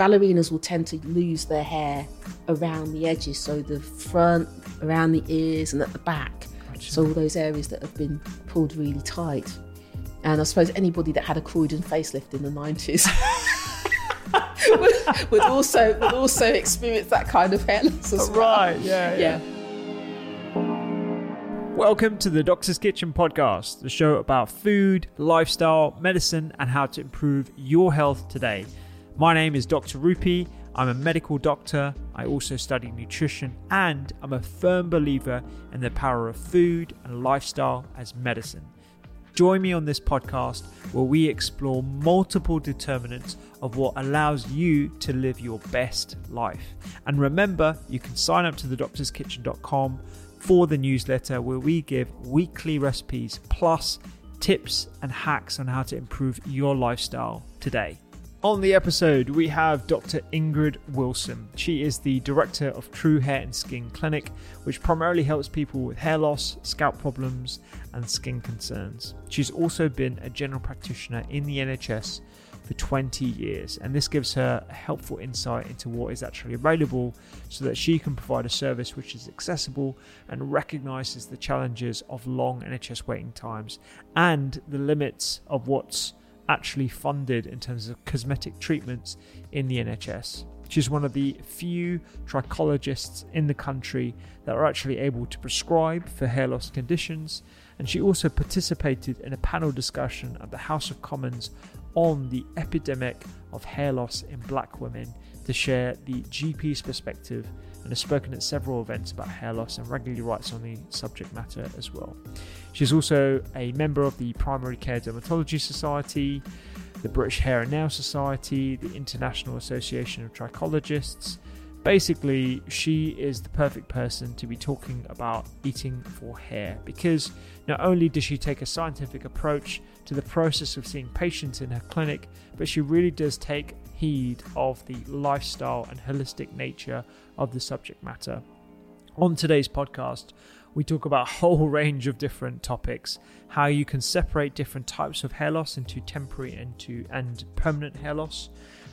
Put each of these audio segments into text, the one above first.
Ballerinas will tend to lose their hair around the edges, so the front, around the ears, and at the back. So all those areas that have been pulled really tight. And I suppose anybody that had a Croydon facelift in the 90s would, would also would also experience that kind of hair loss as well. Right, yeah, yeah. yeah. Welcome to the Doctor's Kitchen podcast, the show about food, lifestyle, medicine, and how to improve your health today. My name is Dr. Rupy. I'm a medical doctor. I also study nutrition, and I'm a firm believer in the power of food and lifestyle as medicine. Join me on this podcast where we explore multiple determinants of what allows you to live your best life. And remember, you can sign up to thedoctorskitchen.com for the newsletter where we give weekly recipes plus tips and hacks on how to improve your lifestyle today. On the episode, we have Dr. Ingrid Wilson. She is the director of Crewe Hair and Skin Clinic, which primarily helps people with hair loss, scalp problems, and skin concerns. She's also been a general practitioner in the NHS for 20 years, and this gives her a helpful insight into what is actually available so that she can provide a service which is accessible and recognizes the challenges of long NHS waiting times and the limits of what's actually funded in terms of cosmetic treatments in the NHS. She's one of the few trichologists in the country that are actually able to prescribe for hair loss conditions, and she also participated in a panel discussion at the House of Commons on the epidemic of hair loss in black women to share the GP's perspective and has spoken at several events about hair loss and regularly writes on the subject matter as well. She's also a member of the Primary Care Dermatology Society, the British Hair and Nail Society, the International Association of Trichologists. Basically, she is the perfect person to be talking about eating for hair because not only does she take a scientific approach to the process of seeing patients in her clinic, but she really does take heed of the lifestyle and holistic nature of the subject matter. On today's podcast, we talk about a whole range of different topics how you can separate different types of hair loss into temporary and, to, and permanent hair loss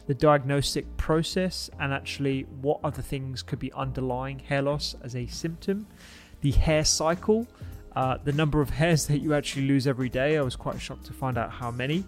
the diagnostic process and actually what other things could be underlying hair loss as a symptom the hair cycle uh, the number of hairs that you actually lose every day i was quite shocked to find out how many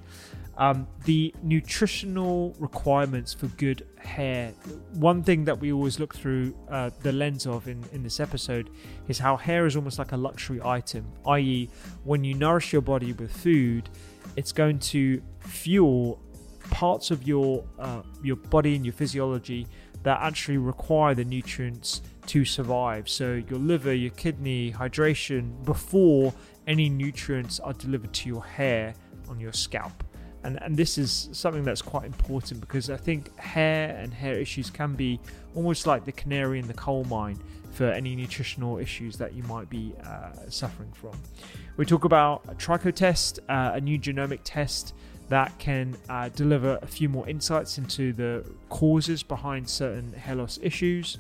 um, the nutritional requirements for good hair. One thing that we always look through uh, the lens of in, in this episode is how hair is almost like a luxury item, i.e., when you nourish your body with food, it's going to fuel parts of your uh, your body and your physiology that actually require the nutrients to survive. So your liver, your kidney, hydration before any nutrients are delivered to your hair on your scalp and and this is something that's quite important because I think hair and hair issues can be almost like the canary in the coal mine for any nutritional issues that you might be uh, suffering from. We talk about a tricho test, uh, a new genomic test that can uh, deliver a few more insights into the causes behind certain hair loss issues.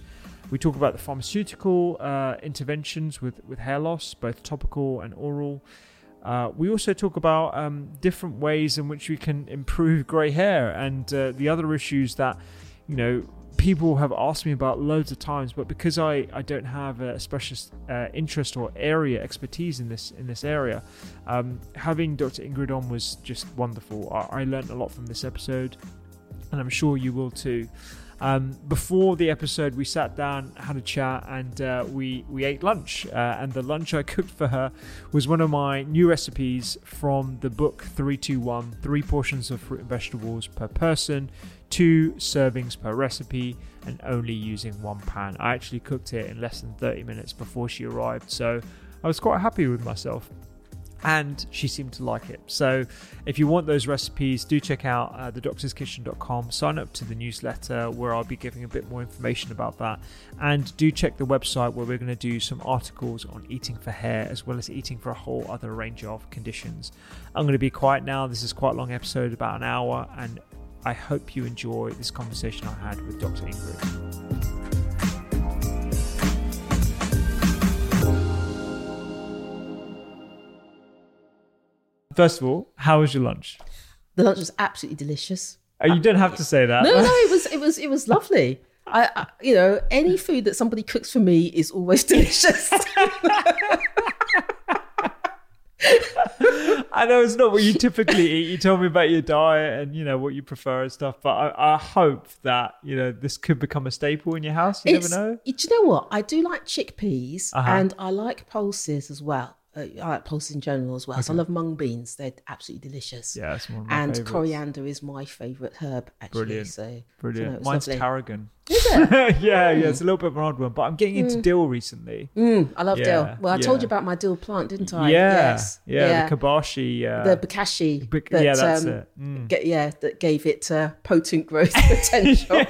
We talk about the pharmaceutical uh, interventions with, with hair loss, both topical and oral. Uh, we also talk about um, different ways in which we can improve grey hair and uh, the other issues that, you know, people have asked me about loads of times. But because I, I don't have a specialist uh, interest or area expertise in this in this area, um, having Dr. Ingrid on was just wonderful. I, I learned a lot from this episode, and I'm sure you will too. Um, before the episode, we sat down, had a chat, and uh, we we ate lunch. Uh, and the lunch I cooked for her was one of my new recipes from the book 321 Three portions of fruit and vegetables per person, two servings per recipe, and only using one pan. I actually cooked it in less than 30 minutes before she arrived, so I was quite happy with myself and she seemed to like it. So, if you want those recipes, do check out uh, thedoctorskitchen.com. Sign up to the newsletter where I'll be giving a bit more information about that. And do check the website where we're going to do some articles on eating for hair as well as eating for a whole other range of conditions. I'm going to be quiet now. This is quite a long episode, about an hour, and I hope you enjoy this conversation I had with Dr. Ingrid. First of all, how was your lunch? The lunch was absolutely delicious. Oh, you don't have to say that. No, no, it was it was it was lovely. I, I you know any food that somebody cooks for me is always delicious. I know it's not what you typically eat. You told me about your diet and you know what you prefer and stuff, but I, I hope that you know this could become a staple in your house. You It's- never know. Do you know what? I do like chickpeas Uh-huh. and I like pulses as well. Uh, I like pulses in general as well. So I love mung beans. They're absolutely delicious. Yeah, it's one of my and favourites. coriander is my favourite herb actually. Brilliant. So so no, Brilliant. Mine's lovely. tarragon. Is it? yeah, yeah, it's a little bit of an odd one, but I'm getting into dill recently. Mm, I love Yeah, dill. Well, I told you about my dill plant, didn't I? yeah, Yes. yeah, the kabashi. Uh, the bokashi. Bic- that, yeah, that's um, it. Mm. yeah, that gave it uh, potent growth potential.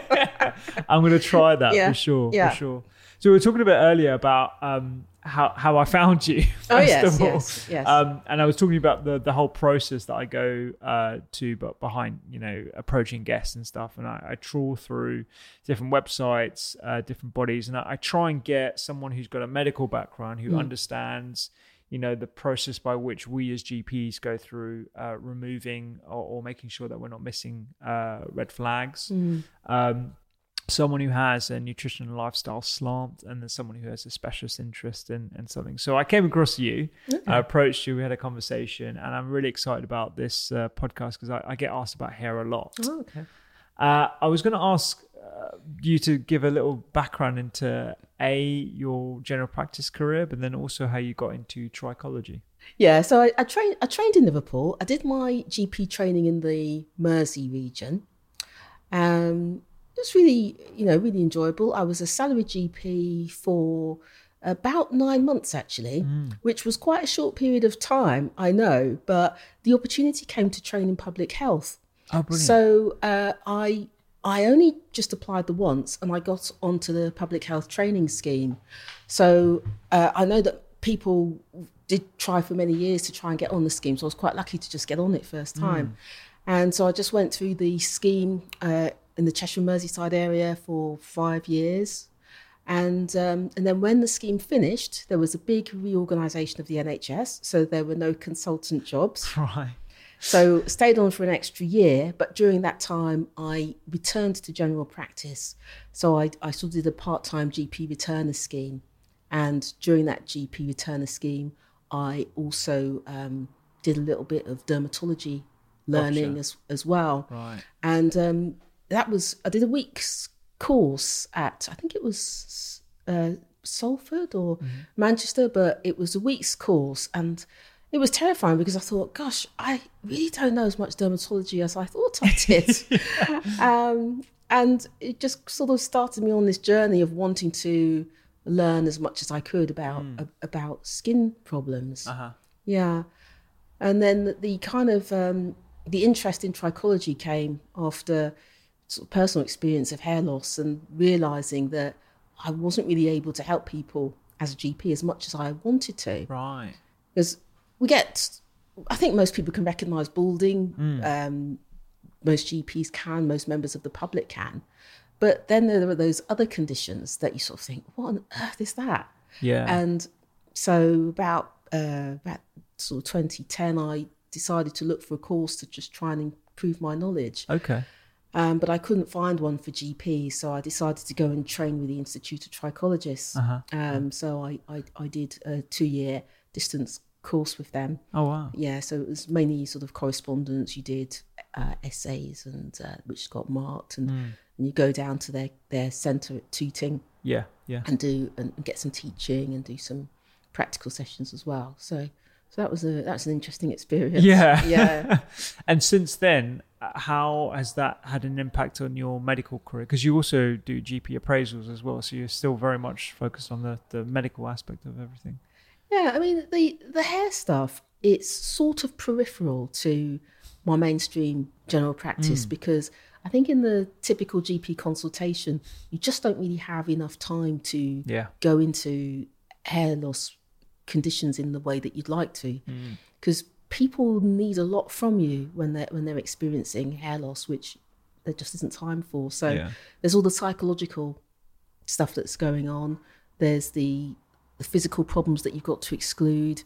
I'm going to try that Yeah, for sure. yeah. For sure. So we were talking a bit earlier about um, how how I found you. Oh, yes, yes, yes. Um, and I was talking about the the whole process that I go uh, to, but behind you know approaching guests and stuff, and I, I trawl through different websites, uh, different bodies, and I, I try and get someone who's got a medical background who understands. You know the process by which we as GPs go through uh, removing or, or making sure that we're not missing uh, red flags um, someone who has a nutrition and lifestyle slant, and then someone who has a specialist interest in, in something. So I came across you, I approached you, we had a conversation, and I'm really excited about this uh, podcast because I, I get asked about hair a lot. Oh, okay. Uh, I was going to ask uh, you to give a little background into a your general practice career, but then also how you got into trichology. Yeah, so I, I trained. I trained in Liverpool. I did my GP training in the Mersey region. Um, was really, you know, really enjoyable. I was a salary GP for about nine months actually, which was quite a short period of time, I know. But the opportunity came to train in public health. Oh, brilliant! So uh, I I only just applied the once, and I got onto the public health training scheme. So uh, I know that people did try for many years to try and get on the scheme. So I was quite lucky to just get on it first time. And so I just went through the scheme uh, in the Cheshire Merseyside area for five years. And um, and then when the scheme finished, there was a big reorganisation of the NHS, so there were no consultant jobs. right. So stayed on for an extra year, but during that time I returned to general practice. So I, I sort of did a part-time GP returner scheme. And during that GP returner scheme, I also um, did a little bit of dermatology learning Gotcha. as, as well. Right. And um, that was, I did a week's course at, I think it was uh, Salford or Manchester, but it was a week's course. And it was terrifying because I thought, gosh, I really don't know as much dermatology as I thought I did. um, and it just sort of started me on this journey of wanting to learn as much as I could about about skin problems. Uh-huh. Yeah, and then the, the kind of um, the interest in trichology came after sort of personal experience of hair loss and realizing that I wasn't really able to help people as a GP as much as I wanted to Right. because we get i think most people can recognize balding um, most gps can most members of the public can but then there are those other conditions that you sort of think what on earth is that Yeah. and so about uh, about sort of 2010, I decided to look for a course to just try and improve my knowledge. Okay. Um, but I couldn't find one for GP, so I decided to go and train with the Institute of Trichologists. Uh-huh. Um, so I, I, I did a two year distance course with them. Oh wow. Yeah, so it was mainly sort of correspondence. You did uh, essays, and uh, which got marked, and, Hmm. and you go down to their, their centre at Tooting Yeah. Yeah. and do and get some teaching and do some practical sessions as well. So so that was a that's an interesting experience. Yeah. yeah. and since then, how has that had an impact on your medical career? Because you also do GP appraisals as well, so you're still very much focused on the, the medical aspect of everything. Yeah, I mean the the hair stuff. It's sort of peripheral to my mainstream general practice Mm. because I think in the typical GP consultation, you just don't really have enough time to Yeah. go into hair loss conditions in the way that you'd like to, Mm. because people need a lot from you when they're when they're experiencing hair loss, which there just isn't time for. So Yeah. there's all the psychological stuff that's going on. There's the the physical problems that you've got to exclude.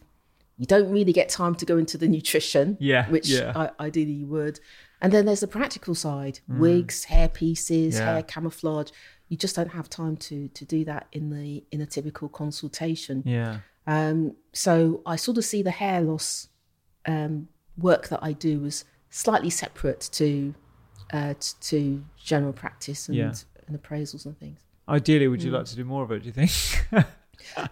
You don't really get time to go into the nutrition, Yeah, which yeah. I, ideally you would. And then there's the practical side: wigs, hair pieces, Mm. Yeah. hair camouflage. You just don't have time to to do that in the in a typical consultation. Yeah. Um, so I sort of see the hair loss um, work that I do as slightly separate to uh, t- to general practice and, Yeah. and appraisals and things. Ideally, would you Mm. like to do more of it? Do you think?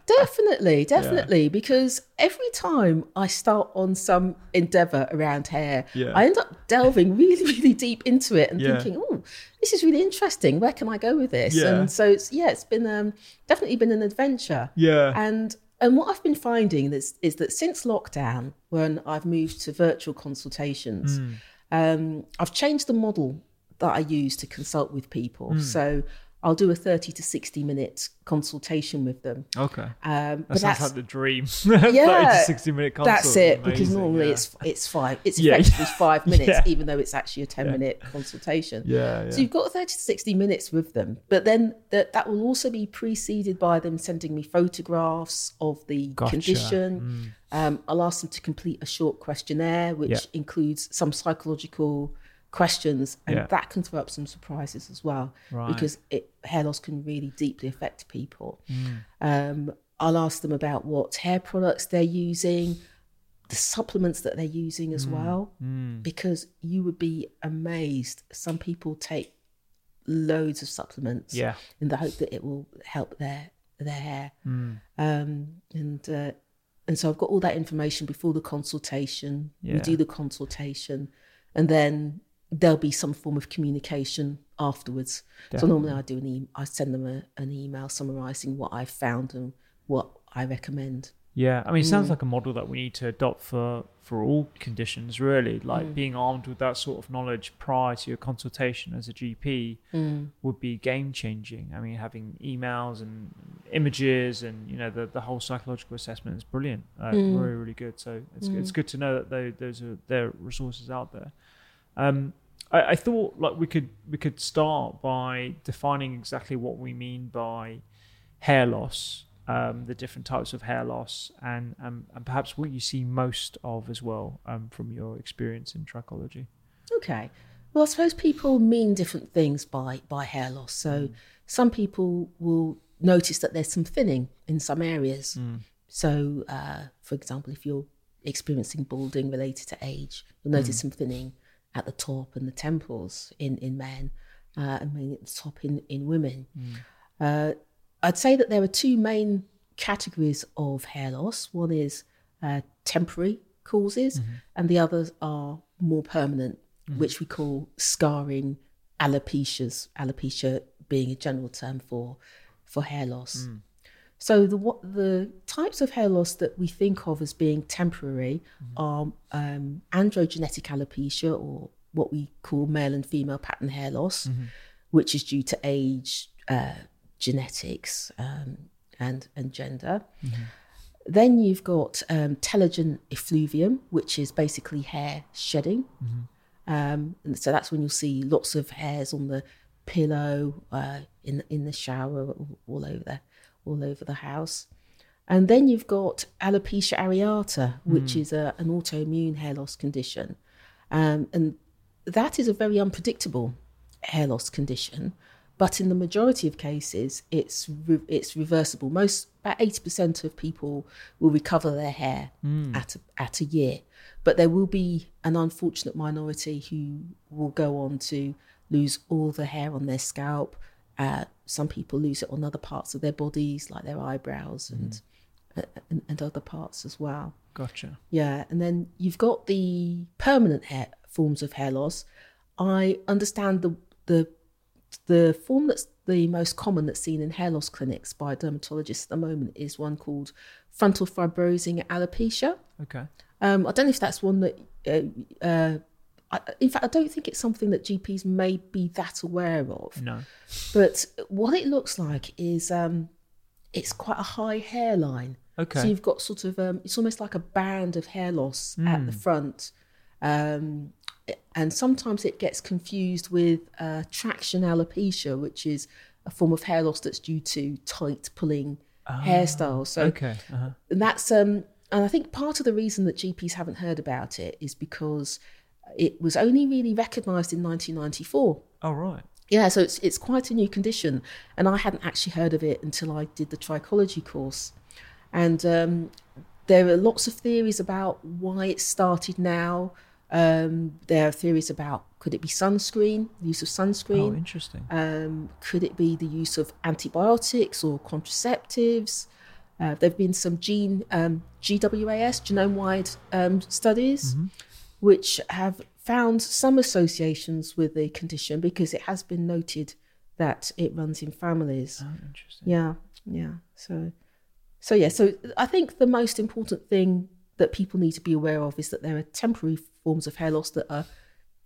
Definitely, definitely, because every time I start on some endeavor around hair, Yeah. I end up delving really, really deep into it and Yeah. thinking, "Oh, this is really interesting. Where can I go with this?" Yeah. And so, it's yeah, it's been um, definitely been an adventure. Yeah. And and what I've been finding is is that since lockdown, when I've moved to virtual consultations, Hmm. um, I've changed the model that I use to consult with people. Hmm. So I'll do a thirty to sixty minute consultation with them. okay. Um, That sounds that's like the dream. yeah, 30 to 60 minute consult. That's it because normally yeah. it's it's five. It's Yeah. effectively five minutes, Yeah. even though it's actually a ten minute consultation. Yeah. So you've got thirty to sixty minutes with them, but then that that will also be preceded by them sending me photographs of the Gotcha. condition. Um, I'll ask them to complete a short questionnaire, which includes some psychological questions, and Yeah. that can throw up some surprises as well, Right. because it, hair loss can really deeply affect people. Mm. Um, I'll ask them about what hair products they're using, the supplements that they're using Mm. as well, because you would be amazed. Some people take loads of supplements Yeah. in the hope that it will help their their hair. Mm. Um, and uh, and so I've got all that information before the consultation. Yeah. We do the consultation, and then there'll be some form of communication afterwards. So normally I do an e- I send them a, an email summarising what I've found and what I recommend. Yeah, I mean, it sounds Mm. like a model that we need to adopt for for all conditions, really. Like Mm. being armed with that sort of knowledge prior to your consultation as a GP Mm. would be game changing. I mean, having emails and images and you know the the whole psychological assessment is brilliant, uh, Mm. really really good. So it's it's good to know that tho- those are there are resources out there. Um, I, I thought like we could we could start by defining exactly what we mean by hair loss, um, the different types of hair loss, and um, and perhaps what you see most of as well um, from your experience in trichology. Okay. Well, I suppose people mean different things by by hair loss. So some people will notice that there's some thinning in some areas. So, uh, for example, if you're experiencing balding related to age, you'll notice some thinning at the top and the temples in in men, uh, and mainly at the top in in women. Uh, I'd say that there are two main categories of hair loss. One is uh, temporary causes, and the others are more permanent, which we call scarring alopecias. Alopecia being a general term for for hair loss. So the what the types of hair loss that we think of as being temporary are um, androgenetic alopecia, or what we call male and female pattern hair loss, which is due to age, uh, genetics, um, and and gender. Then you've got um, telogen effluvium, which is basically hair shedding. Um, and so that's when you'll see lots of hairs on the pillow, uh, in in the shower, all, all over the all over the house. And then you've got alopecia areata, which is a, an autoimmune hair loss condition. Um, and that is a very unpredictable hair loss condition. But in the majority of cases, it's re- it's reversible. Most about eighty percent of people will recover their hair at a, at a year, but there will be an unfortunate minority who will go on to lose all the hair on their scalp. Uh, some people lose it on other parts of their bodies, like their eyebrows and, and and other parts as well. Gotcha. Yeah, and then you've got the permanent hair forms of hair loss. I understand the the the form that's the most common that's seen in hair loss clinics by dermatologists at the moment is one called frontal fibrosing alopecia. Okay. Um, I don't know if that's one that, uh, uh, I, in fact, I don't think it's something that GPs may be that aware of. No. But what it looks like is um, it's quite a high hairline. Okay. So you've got sort of um, it's almost like a band of hair loss at Hmm. the front, um, and sometimes it gets confused with uh, traction alopecia, which is a form of hair loss that's due to tight pulling hairstyles. So Ah, Okay. Uh-huh. and that's um and I think part of the reason that GPs haven't heard about it is because it was only really recognised in 1994. Oh right. Yeah, so it's it's quite a new condition, and I hadn't actually heard of it until I did the trichology course. And um, there are lots of theories about why it started now. Um, there are theories about could it be sunscreen, the use of Oh, sunscreen? interesting. Um, could it be the use of antibiotics or contraceptives? Uh, there have been some gene um, GWAS, genome-wide um, studies, which have found some associations with the condition because it has been noted that it runs in families. Oh, interesting. Yeah, yeah. So, so yeah. So I think the most important thing that people need to be aware of is that there are temporary forms of hair loss that are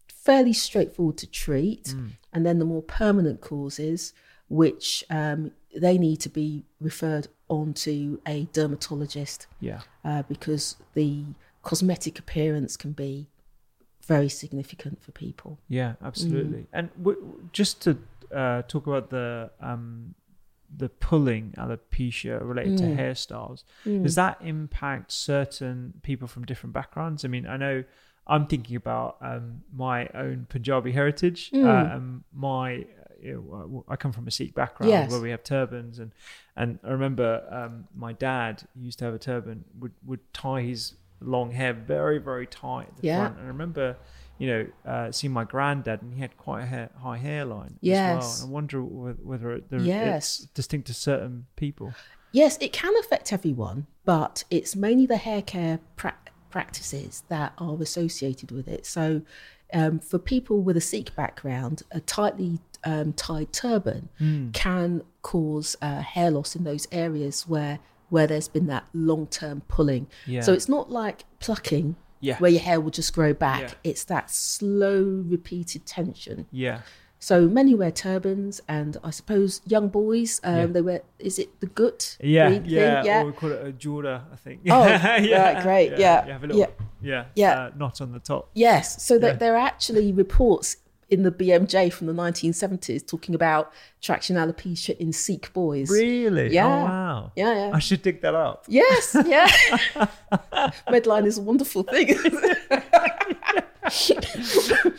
fairly straightforward to treat, and then the more permanent causes, which um, they need to be referred on to a dermatologist Yeah. uh, because the cosmetic appearance can be very significant for people. Yeah, absolutely. And w- just to uh, talk about the um, the pulling alopecia related to hairstyles, does that impact certain people from different backgrounds? I mean, I know I'm thinking about um, my own Punjabi heritage. Uh, um, my I come from a Sikh background Yes. where we have turbans, and and I remember um, my dad used to have a turban would would tie his long hair very very tight at the Yeah. front. And I remember, you know, uh, seeing my granddad, and he had quite a hair, high hairline yes. as well. And I wonder whether, whether it, there, Yes. it's distinct to certain people. Yes, it can affect everyone, but it's mainly the hair care pra- practices that are associated with it. So, um, for people with a Sikh background, a tightly um, tied turban can cause uh, hair loss in those areas where where there's been that long term pulling. Yeah. So it's not like plucking. Yeah. Where your hair will just grow back. Yeah. It's that slow, repeated tension. Yeah, So many wear turbans, and I suppose young boys, um, Yeah. they wear. Is it the gut? yeah, yeah. yeah. Or we call it a jorda, I think. Oh, right, great, yeah, You have a little, yeah. yeah, Yeah. Uh, knot on the top. Yes, so that Yeah. there are actually reports in the BMJ from the 1970s talking about traction alopecia in Sikh boys. Really? Yeah. Oh, wow. Yeah, yeah. I should dig that up. Yes, yeah. Medline is a wonderful thing.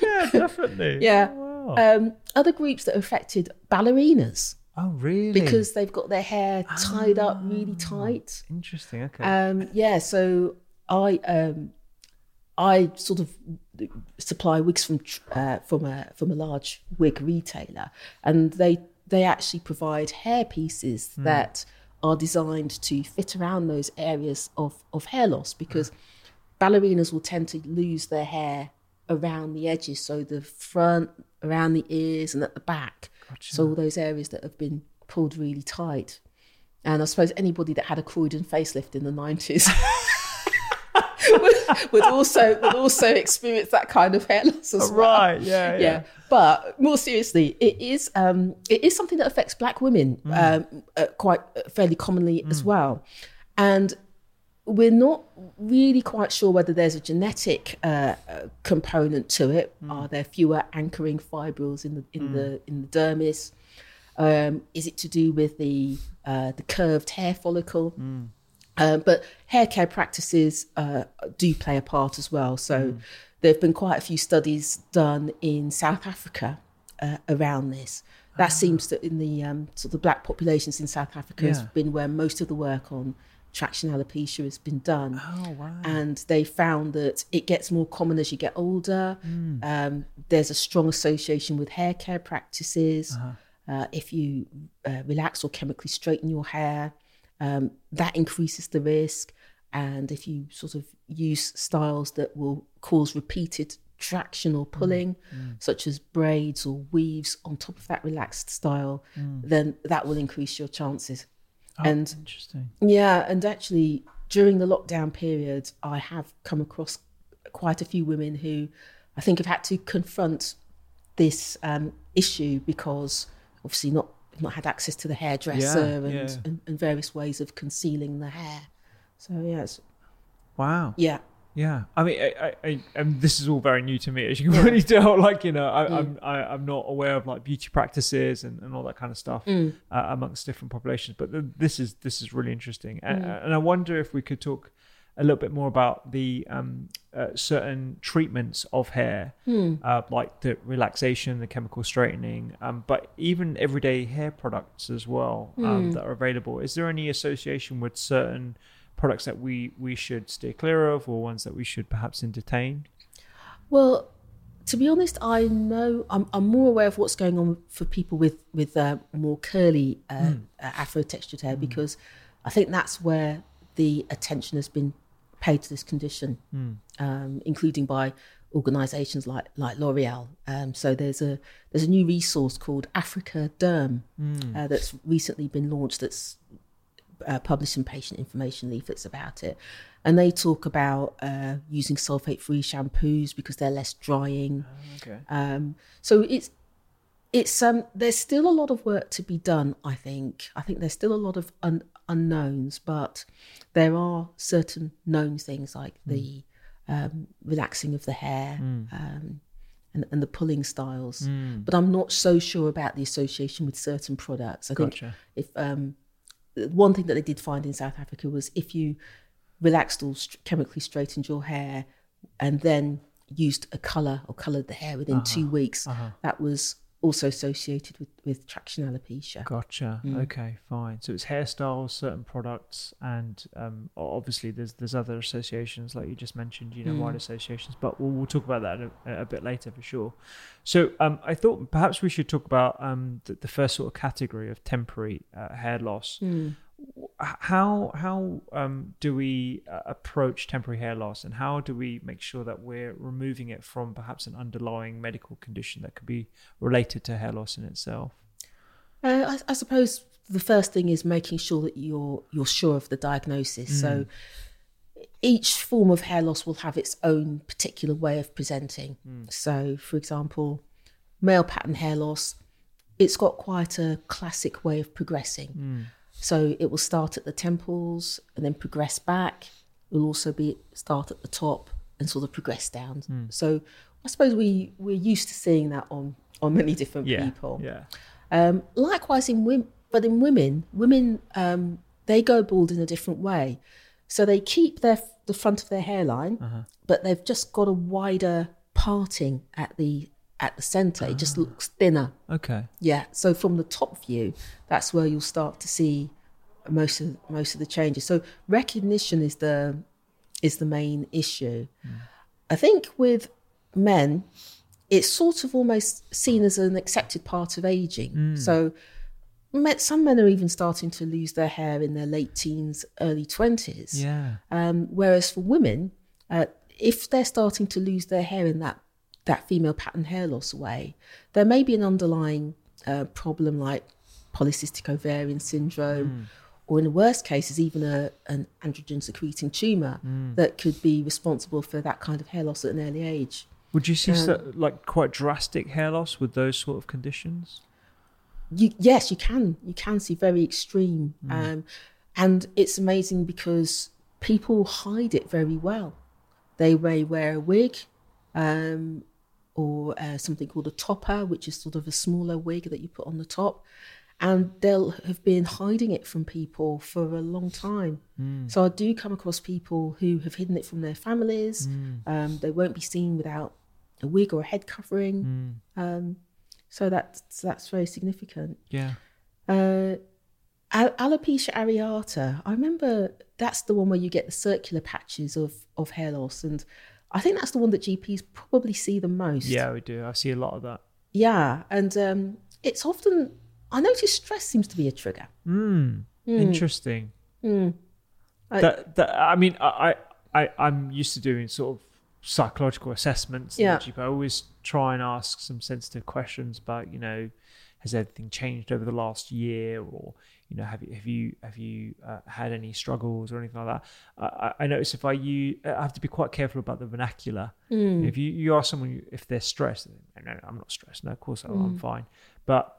Yeah, definitely. yeah. Oh, wow. Um, other groups that affected, ballerinas, oh, really? because they've got their hair tied up really tight. interesting. Okay. Um, yeah, so I um, I sort of supply wigs from uh, from a from a large wig retailer, and they they actually provide hair pieces that are designed to fit around those areas of of hair loss because ballerinas will tend to lose their hair around the edges, so the front, around the ears, and at the back. So all those areas that have been pulled really tight. And I suppose anybody that had a Croydon facelift in the nineties would, would also would also experience that kind of hair loss as well. right. Yeah. Yeah. Yeah, but more seriously, it is um, it is something that affects Black women um, uh, quite uh, fairly commonly as well, and we're not really quite sure whether there's a genetic uh, uh, component to it. Are there fewer anchoring fibrils in the in the in the dermis? Um, is it to do with the uh, the curved hair follicle? Um, but hair care practices uh, do play a part as well. So there have been quite a few studies done in South Africa uh, around this. That seems that in the um, sort of the black populations in South Africa has been where most of the work on traction alopecia has been done. Oh wow. And they found that it gets more common as you get older. Um, there's a strong association with hair care practices. Uh, if you uh, relax or chemically straighten your hair, um, that increases the risk. And if you sort of use styles that will cause repeated traction or pulling, such as braids or weaves on top of that relaxed style, then that will increase your chances. and Interesting. yeah, and actually during the lockdown period, I have come across quite a few women who I think have had to confront this um, issue because obviously not not had access to the hairdresser Yeah, and, yeah. And, and various ways of concealing the hair. So yeah, it's, Wow. yeah, Yeah, I mean, I, I, I, and this is all very new to me, as you can really tell. Like, you know, I, Mm. I'm, I, I'm not aware of like beauty practices and, and all that kind of stuff Mm. uh, amongst different populations. But th- this is this is really interesting, and, Mm. and I wonder if we could talk a little bit more about the um, uh, certain treatments of hair, Hmm. uh, like the relaxation, the chemical straightening, um, but even everyday hair products as well Hmm. um, that are available. Is there any association with certain products that we we should steer clear of, or ones that we should perhaps entertain? Well, to be honest, I know I'm, I'm more aware of what's going on for people with with uh, more curly uh, uh, Afro textured hair because I think that's where the attention has been paid to this condition, um, including by organisations like like L'Oreal. Um, so there's a there's a new resource called Africa Derm uh, that's recently been launched. That's uh, publishing patient information leaflets about it. And they talk about uh, using sulfate free shampoos because they're less drying. Okay. Um, so it's it's um there's still a lot of work to be done i think i think there's still a lot of un- unknowns but there are certain known things like the um, relaxing of the hair um, and, and the pulling styles. But i'm not so sure about the association with certain products. I think if um, one thing that they did find in south africa was if you relaxed or st- chemically straightened your hair and then used a color or colored the hair within two weeks that was also associated with, with traction alopecia Gotcha. Mm. Okay, fine. So it's hairstyles, certain products, and um, obviously there's there's other associations like you just mentioned. You know, Mm. wide associations, but we'll, we'll talk about that a, a bit later for sure. So um, I thought perhaps we should talk about um, the, the first sort of category of temporary uh, hair loss. Mm. How how um, do we uh, approach temporary hair loss, and how do we make sure that we're removing it from perhaps an underlying medical condition that could be related to hair loss in itself? Uh, I, I suppose the first thing is making sure that you're you're sure of the diagnosis. So each form of hair loss will have its own particular way of presenting. So, for example, male pattern hair loss, it's got quite a classic way of progressing. So it will start at the temples and then progress back. It will also be start at the top and sort of progress down. So I suppose we we're used to seeing that on on many different Yeah, people. yeah. Um, likewise, in women, but in women, women um, they go bald in a different way. So they keep their the front of their hairline, but they've just got a wider parting at the at the center. It just looks thinner. Okay. Yeah. So from the top view, that's where you'll start to see most of most of the changes. So recognition is the is the main issue. I think with men, it's sort of almost seen as an accepted part of aging. So some men are even starting to lose their hair in their late teens, early twenties. Yeah. Um, whereas for women, uh, if they're starting to lose their hair in that that female pattern hair loss way, there may be an underlying uh, problem like polycystic ovarian syndrome, or in the worst cases, even a, an androgen secreting tumor that could be responsible for that kind of hair loss at an early age. Would you see Um, like quite drastic hair loss with those sort of conditions? you, yes, you can. You can see very extreme, um, and it's amazing because people hide it very well. They may wear a wig, um, or uh, something called a topper, which is sort of a smaller wig that you put on the top, and they'll have been hiding it from people for a long time. So I do come across people who have hidden it from their families. Um, they won't be seen without a wig or a head covering. Um, so that's that's very significant. Yeah. Uh, al- alopecia areata. I remember that's the one where you get the circular patches of of hair loss, and I think that's the one that GPs probably see the most. Yeah, we do. I see a lot of that. yeah, and um, it's often I notice stress seems to be a trigger. Mm. Interesting. I- that, that I mean, I, I I'm used to doing sort of psychological assessments. Yeah. GP. I always try and ask some sensitive questions about, you know, has anything changed over the last year, or you know, have you have you have you uh, had any struggles or anything like that? I, I- I notice if I use, I have to be quite careful about the vernacular. If you you ask someone if they're stressed, no, no, I'm not stressed. No, of course I'm, I'm fine. But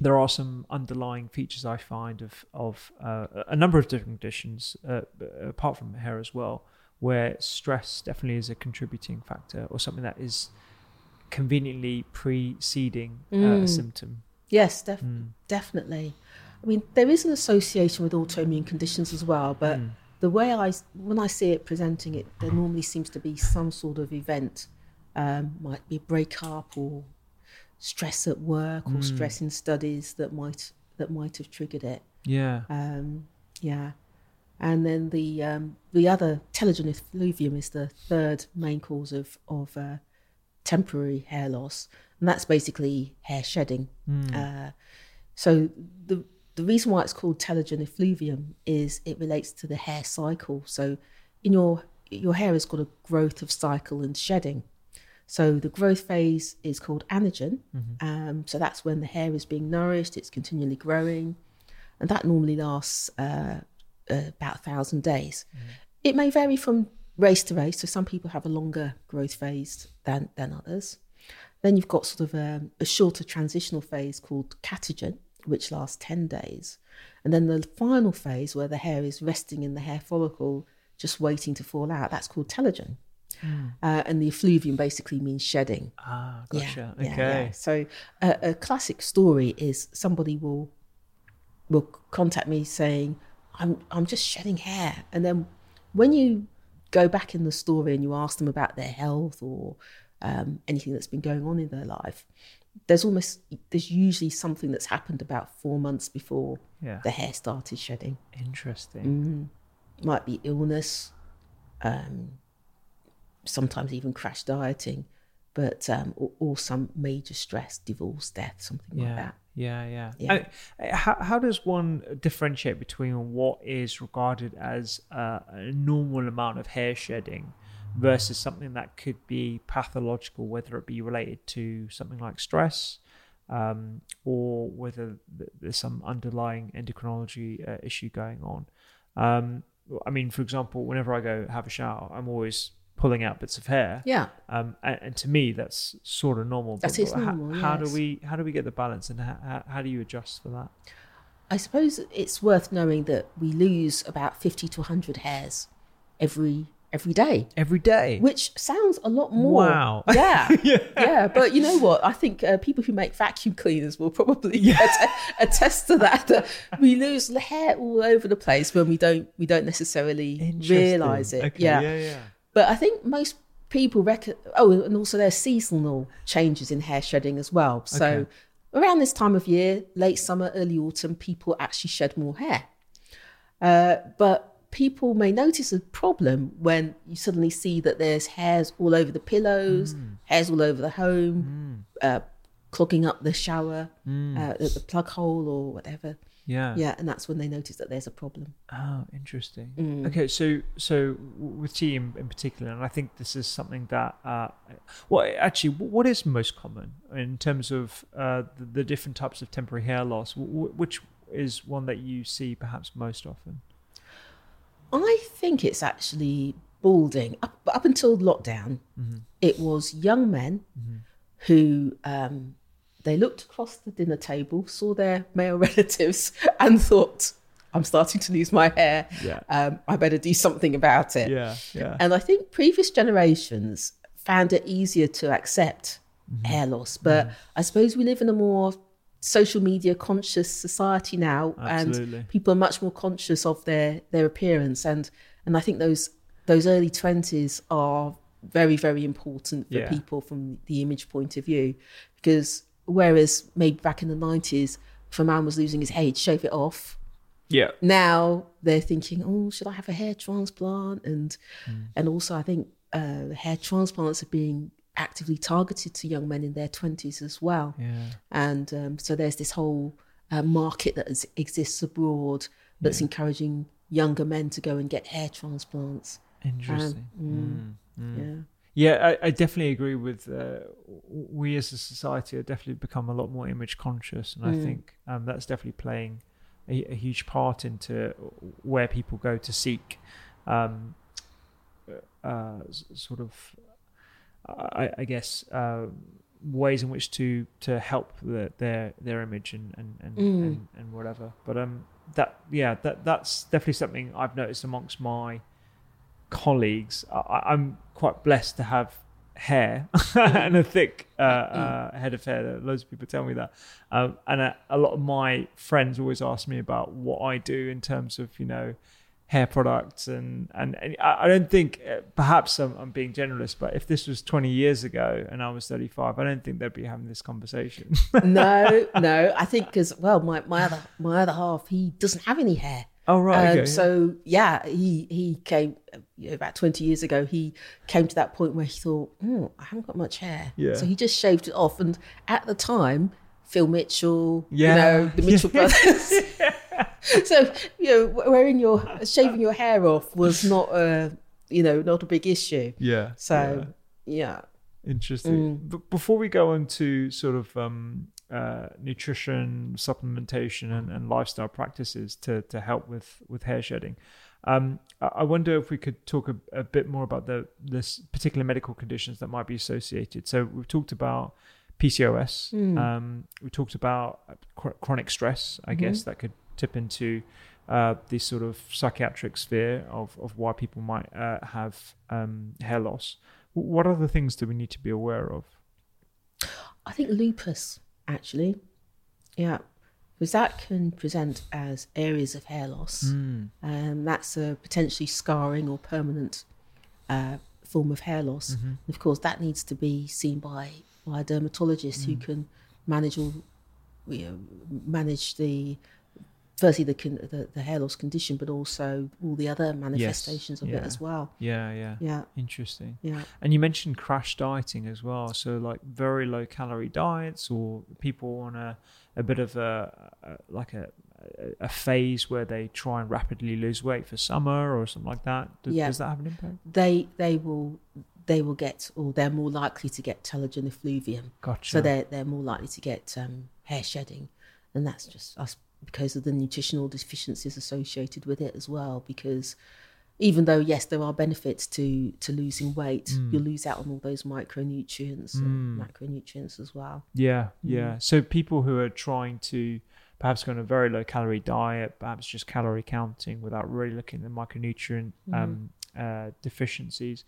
there are some underlying features I find of of uh, a number of different conditions, uh, apart from hair as well, where stress definitely is a contributing factor or something that is conveniently preceding uh, a symptom. Yes, def- definitely. I mean, there is an association with autoimmune conditions as well, but the way I, when I see it presenting it, there normally seems to be some sort of event, um, might be breakup or stress at work or stress in studies that might that might have triggered it. Yeah, Um, yeah, and then the um, the other telogen effluvium is the third main cause of of uh, temporary hair loss, and that's basically hair shedding. Uh, so the the reason why it's called telogen effluvium is it relates to the hair cycle. So in your your hair has got a growth of cycle and shedding. So the growth phase is called anagen. Um, so that's when the hair is being nourished, it's continually growing, and that normally lasts uh, uh, about a thousand days. It may vary from race to race. So some people have a longer growth phase than than others. Then you've got sort of a, a shorter transitional phase called catagen, which lasts 10 days. And then the final phase where the hair is resting in the hair follicle, just waiting to fall out, that's called telogen. Uh, and the effluvium basically means shedding. ah, gotcha. yeah, okay, yeah. So uh, a classic story is somebody will will contact me saying, "I'm I'm just shedding hair," and then when you go back in the story and you ask them about their health or um, anything that's been going on in their life, there's almost there's usually something that's happened about four months before Yeah. the hair started shedding. interesting. Might be illness, um, sometimes even crash dieting, but um, or, or some major stress, divorce, death, something like Yeah, that. yeah, yeah. Yeah. And, uh, how, how does one differentiate between what is regarded as uh, a normal amount of hair shedding versus something that could be pathological, whether it be related to something like stress um, or whether there's some underlying endocrinology uh, issue going on? Um, I mean, for example, whenever I go have a shower, I'm always pulling out bits of hair. Yeah. Um, and, and to me, that's sort of normal. That is but how- normal, How do we how do we get the balance, and how, how, how do you adjust for that? I suppose it's worth knowing that we lose about 50 to 100 hairs every every day, Every day. which sounds a lot more. Wow. Yeah. yeah. yeah. But you know what? I think uh, people who make vacuum cleaners will probably att- attest to that, that we lose hair all over the place when we don't we don't necessarily realize it. Okay, yeah. yeah, yeah. But I think most people reckon. Oh, and also there's seasonal changes in hair shedding as well. So Okay. around this time of year, late summer, early autumn, people actually shed more hair. Uh, but people may notice a problem when you suddenly see that there's hairs all over the pillows, hairs all over the home, uh, clogging up the shower, uh, the, the plug hole or whatever. Yeah. Yeah, and that's when they notice that there's a problem. Oh, interesting. Mm. Okay, so so with tea in, in particular, and I think this is something that, uh, well, actually, what is most common in terms of uh, the, the different types of temporary hair loss? Which is one that you see perhaps most often? I think it's actually balding. Up, up until lockdown, it was young men who um, they looked across the dinner table, saw their male relatives, and thought, "I'm starting to lose my hair. Yeah. Um, I better do something about it." Yeah, yeah. And I think previous generations found it easier to accept hair loss, but I suppose we live in a more social media conscious society now, Absolutely. and people are much more conscious of their their appearance, and and I think those those early twenties are very very important for Yeah. people from the image point of view, because whereas maybe back in the nineties, if a man was losing his hair, he'd shave it off. Yeah. Now they're thinking, oh, should I have a hair transplant? And and also, I think uh, hair transplants are being actively targeted to young men in their twenties as well. Yeah. And um, so there's this whole uh, market that is, exists abroad that's encouraging younger men to go and get hair transplants. Interesting. mm, Mm, mm. Yeah. Yeah, I, I definitely agree with. Uh, we as a society have definitely become a lot more image conscious, and I Mm. think um, that's definitely playing a, a huge part into where people go to seek um, uh, sort of, I, I guess, uh, ways in which to to help the, their their image and and and, Mm. and and whatever. But um, that yeah, that that's definitely something I've noticed amongst my colleagues. I, I'm quite blessed to have hair and a thick uh, uh, head of hair. Loads of people tell me that, um, and a, a lot of my friends always ask me about what I do in terms of you know hair products and and, and I don't think uh, perhaps I'm, I'm being generalist, but if this was 20 years ago and I was 35, I don't think they'd be having this conversation. no, no. I think because well, my my other my other half he doesn't have any hair. oh right, Um, okay. So yeah, he he came you know, about twenty years ago. He came to that point where he thought, oh, I haven't got much hair. Yeah. So he just shaved it off. And at the time, Phil Mitchell, Yeah. you know, the Mitchell brothers. so you know, wearing your shaving your hair off was not a you know not a big issue. yeah. So yeah, Interesting. Mm. But before we go on to sort of um, uh, nutrition, supplementation, and, and lifestyle practices to, to help with, with hair shedding, um, I wonder if we could talk a, a bit more about the this particular medical conditions that might be associated. So we've talked about PCOS. Mm. Um, we talked about chr- chronic stress. I Mm-hmm. guess that could tip into uh, this sort of psychiatric sphere of, of why people might uh, have um, hair loss. What other things do we need to be aware of? I think lupus actually, yeah, because that can present as areas of hair loss. Hmm. Um, that's a potentially scarring or permanent uh, form of hair loss. Mm-hmm. Of course, that needs to be seen by by a dermatologist Mm. who can manage all, you know, manage the firstly the, con- the the hair loss condition, but also all the other manifestations of yeah. it as well. Yeah, yeah. Yeah, Interesting. yeah. And you mentioned crash dieting as well. So like very low calorie diets or people on a, a bit of a, a like a, a phase where they try and rapidly lose weight for summer or something like that. Does, Yeah. does that have an impact? They they will they will get or they're more likely to get telogen effluvium. Gotcha. So they're they're more likely to get um, hair shedding, and that's just us because of the nutritional deficiencies associated with it as well. Because even though yes, there are benefits to to losing weight, Mm. you'll lose out on all those micronutrients and macronutrients as well. Yeah, Mm. yeah. So people who are trying to perhaps go on a very low calorie diet, perhaps just calorie counting without really looking at the micronutrient Mm-hmm. um, uh, deficiencies,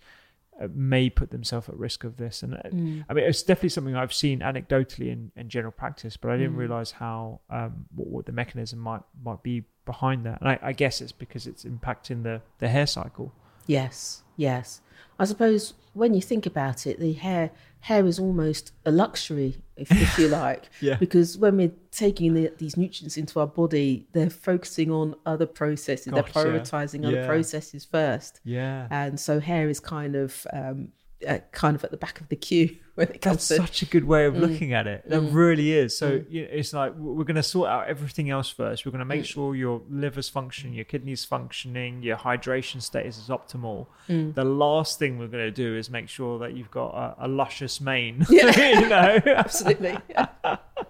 may put themselves at risk of this. And uh, Mm. I mean, it's definitely something I've seen anecdotally in, in general practice, but I Mm. didn't realize how um, what, what the mechanism might might be behind that. And I, I guess it's because it's impacting the the hair cycle. Yes, yes. I suppose when you think about it, the hair hair is almost a luxury, if, if you like. Yeah. Because when we're taking the, these nutrients into our body, they're focusing on other processes. Gotcha. They're prioritizing other processes first, Yeah. and so hair is kind of um, uh, kind of at the back of the queue when it comes That's to. such a good way Mm. of looking at it. That really is. So you know, it's like we're going to sort out everything else first. We're going to Mm. make sure your liver's functioning, your kidneys functioning, your hydration status is optimal. Mm. The last thing we're going to do is make sure that you've got a, a luscious mane. Yeah. you know, Absolutely.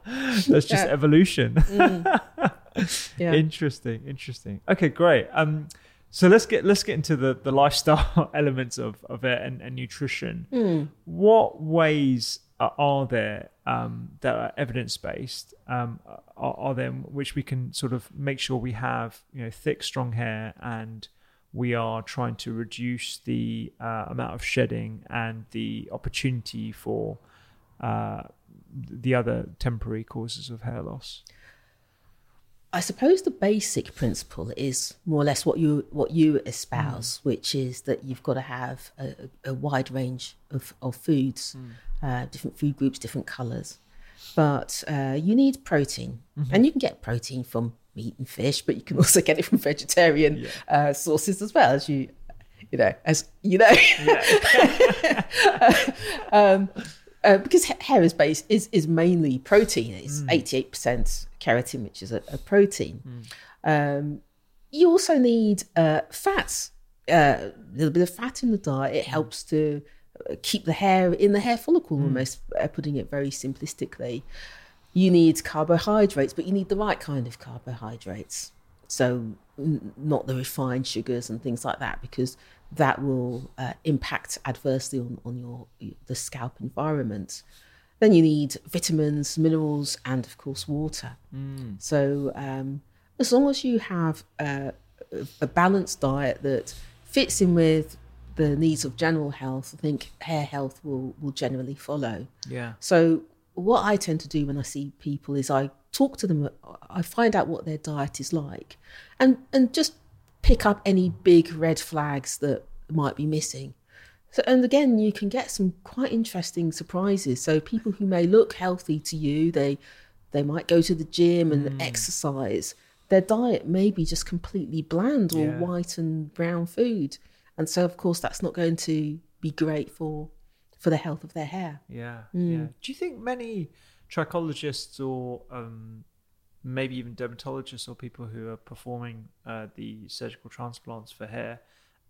that's just Yeah. evolution. Yeah. Interesting, interesting. Okay, great. Um, so let's get let's get into the the lifestyle elements of of it and, and nutrition. Hmm. What ways are, are there um, that are evidence based? Um, are, are there which we can sort of make sure we have you know thick, strong hair and we are trying to reduce the uh, amount of shedding and the opportunity for uh, the other temporary causes of hair loss? I suppose the basic principle is more or less what you what you espouse, mm. which is that you've got to have a, a wide range of, of foods, mm. uh, different food groups, different colours. But uh, you need protein, mm-hmm. and you can get protein from meat and fish, but you can also get it from vegetarian yeah. uh, sources as well, as you you know, as you know. Yeah. um, uh, because hair is based is is mainly protein. It's mm. eighty eight percent keratin, which is a, a protein. Mm. Um, you also need uh, fats, uh, a little bit of fat in the diet. It mm. helps to uh, keep the hair in the hair follicle. Mm. Almost uh, putting it very simplistically, you need carbohydrates, but you need the right kind of carbohydrates. So n- not the refined sugars and things like that, because that will uh, impact adversely on, on your the scalp environment. Then you need vitamins, minerals, and of course water. Mm. So um, as long as you have a, a balanced diet that fits in with the needs of general health, I think hair health will will generally follow. Yeah. So what I tend to do when I see people is I talk to them. I find out what their diet is like, and and just pick up any big red flags that might be missing. So, and again, you can get some quite interesting surprises. So people who may look healthy to you, they they might go to the gym and mm. exercise. Their diet may be just completely bland or yeah. white and brown food, and so of course that's not going to be great for for the health of their hair. Yeah, mm. yeah. Do you think many trichologists or um, maybe even dermatologists or people who are performing uh, the surgical transplants for hair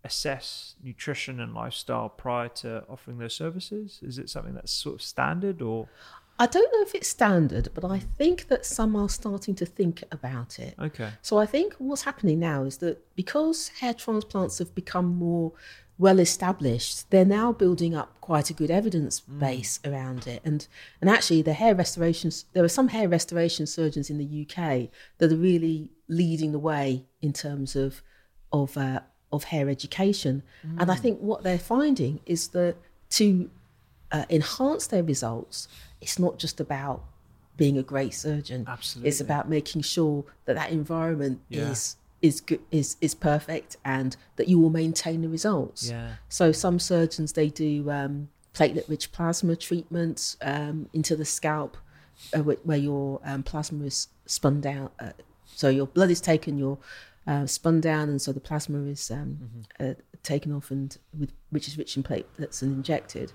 assess nutrition and lifestyle prior to offering those services? Is it something that's sort of standard or? I don't know if it's standard, but I think that some are starting to think about it. Okay. So I think what's happening now is that because hair transplants have become more well established, they're now building up quite a good evidence mm. base mm. around it. And and actually, the hair restorations, there are some hair restoration surgeons in the UK that are really leading the way in terms of of uh, of hair education. Mm. And I mm. think what they're finding is that to uh, enhance their results, it's not just about being a great surgeon. Absolutely, it's about making sure that that environment yeah. is is good is is perfect and that you will maintain the results. Yeah. So some surgeons they do um, platelet rich plasma treatments um, into the scalp uh, where your um, plasma is spun down. Uh, so your blood is taken, your uh, spun down, and so the plasma is um, mm-hmm. uh, taken off and with which is rich in platelets and injected.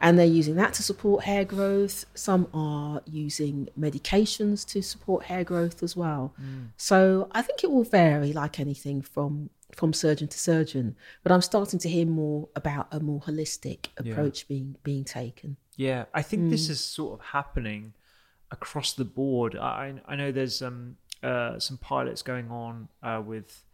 And they're using that to support hair growth. Some are using medications to support hair growth as well. Mm. So I think it will vary, like anything, from from surgeon to surgeon. But I'm starting to hear more about a more holistic approach yeah. being being taken. Yeah, I think mm. this is sort of happening across the board. I I know there's um uh, some pilots going on uh, with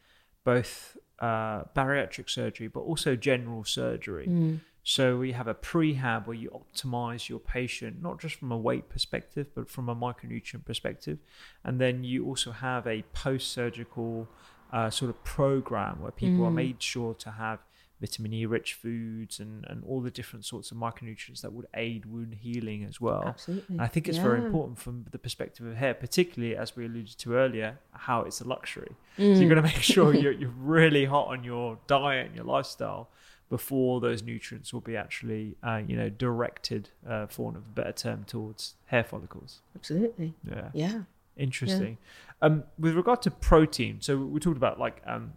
both uh, bariatric surgery but also general surgery. Mm. So we have a prehab where you optimize your patient, not just from a weight perspective, but from a micronutrient perspective. And then you also have a post surgical uh, sort of program where people mm. are made sure to have vitamin E rich foods and, and all the different sorts of micronutrients that would aid wound healing as well. Absolutely. And I think it's yeah. very important from the perspective of hair, particularly as we alluded to earlier, how it's a luxury. Mm. So you've got to make sure you're, you're really hot on your diet and your lifestyle before those nutrients will be actually, uh, you know, directed, uh, for want of a better term, towards hair follicles. Absolutely. Yeah. Yeah. Interesting. Yeah. Um, with regard to protein, so we talked about like um,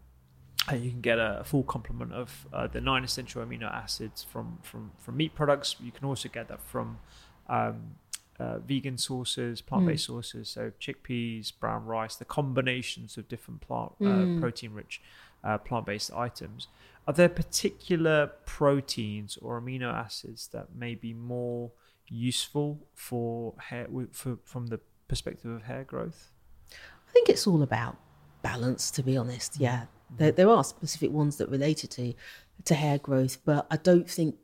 you can get a full complement of uh, the nine essential amino acids from, from, from meat products. You can also get that from um, uh, vegan sources, plant-based mm. sources, so chickpeas, brown rice, the combinations of different plant uh, mm. protein-rich uh, plant-based items. Are there particular proteins or amino acids that may be more useful for hair for, from the perspective of hair growth? I think it's all about balance, to be honest. Yeah, there, there are specific ones that related to to hair growth, but I don't think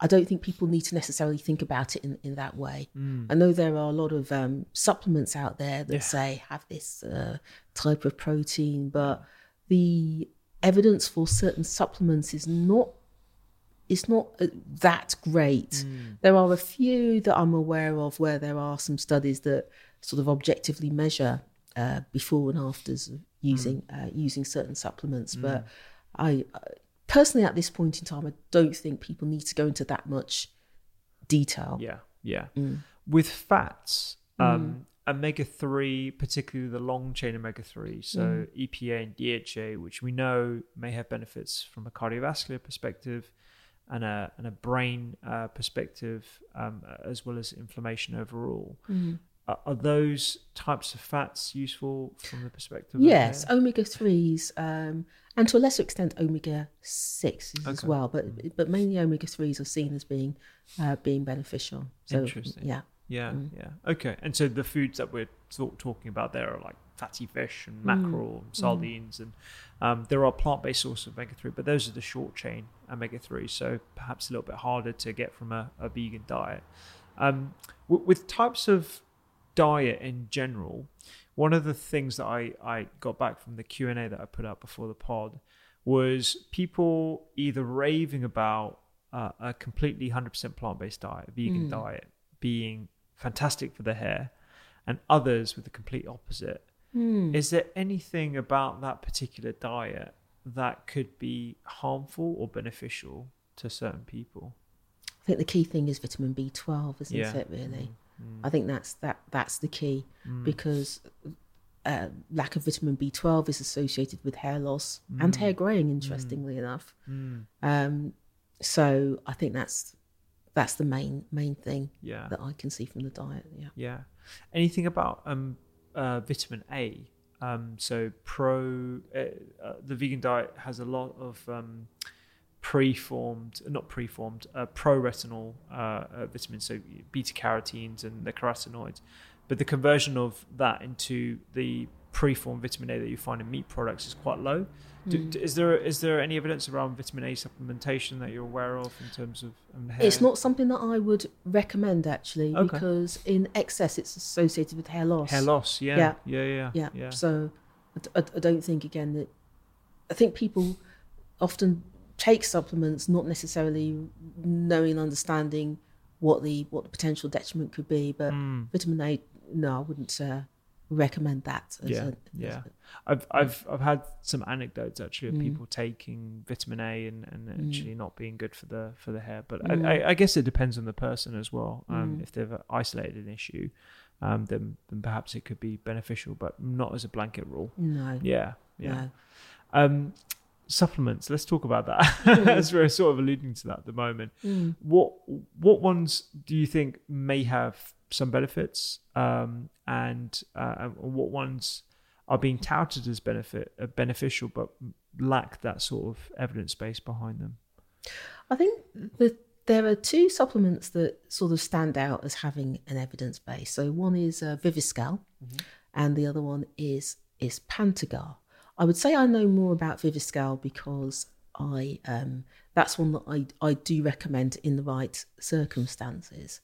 I don't think people need to necessarily think about it in, in that way. Mm. I know there are a lot of um, supplements out there that yeah. say have this uh, type of protein, but the evidence for certain supplements is not it's not uh, that great. There are a few that I'm aware of where there are some studies that sort of objectively measure uh, before and afters using uh, using certain supplements, but I uh, personally at this point in time I don't think people need to go into that much detail. Yeah, yeah. Mm. With fats, um, omega three, particularly the long chain omega three, so Mm. EPA and DHA, which we know may have benefits from a cardiovascular perspective and a and a brain uh, perspective, um, as well as inflammation overall. Mm. Are, those types of fats useful from the perspective? Yes, omega threes, um, and to a lesser extent omega sixes as well, but but mainly omega threes are seen as being uh, being beneficial. So, Interesting. Yeah. Yeah, Mm. yeah. Okay. And so the foods that we're talk- talking about there are like fatty fish Mm. and mackerel, and sardines, and um, there are plant-based sources of omega three, but those are the short chain omega three, so perhaps a little bit harder to get from a, a vegan diet. Um, w- with types of diet in general, one of the things that I, I got back from the Q and A that I put out before the pod was people either raving about uh, a completely 100% plant-based diet, a vegan hmm. diet, being fantastic for the hair, and others with the complete opposite. Hmm. Is there anything about that particular diet that could be harmful or beneficial to certain people? I think the key thing is vitamin B12, isn't Yeah. it? Really, mm. I think that's that that's the key because uh, lack of vitamin B12 is associated with hair loss and hair growing. Interestingly enough, um, so I think that's that's the main main thing Yeah. that I can see from the diet. Yeah. Yeah. Anything about um, uh, vitamin A? Um, so pro, uh, uh, the vegan diet has a lot of um, preformed, not preformed, uh, pro-retinol uh, uh, vitamins, so beta carotenes and the carotenoids. But the conversion of that into the preformed vitamin A that you find in meat products is quite low. Do, d- Is there is there any evidence around vitamin A supplementation that you're aware of in terms of um, hair? It's not something that I would recommend actually Okay. because in excess it's associated with hair loss. hair loss. Yeah, Yeah. yeah, yeah, Yeah. yeah. So I don't think again that I think people often take supplements not necessarily knowing and understanding what the what the potential detriment could be. But Hmm. vitamin A, no, I wouldn't uh, recommend that. As yeah, a, yeah. I've I've I've had some anecdotes actually of Mm. people taking vitamin A and, and actually not being good for the for the hair. But I, I, I guess it depends on the person as well. Um, Mm. If they've isolated an issue, um, then then perhaps it could be beneficial, but not as a blanket rule. no, Yeah, yeah. no. Um, supplements. Let's talk about that, Mm. as we're sort of alluding to that at the moment. What what ones do you think may have some benefits, um, and uh, what ones are being touted as benefit uh, beneficial but lack that sort of evidence base behind them? I think that there are two supplements that sort of stand out as having an evidence base. So one is uh, Viviscal, and the other one is is Pantogar. I would say I know more about Viviscal because I um, that's one that I I do recommend in the right circumstances,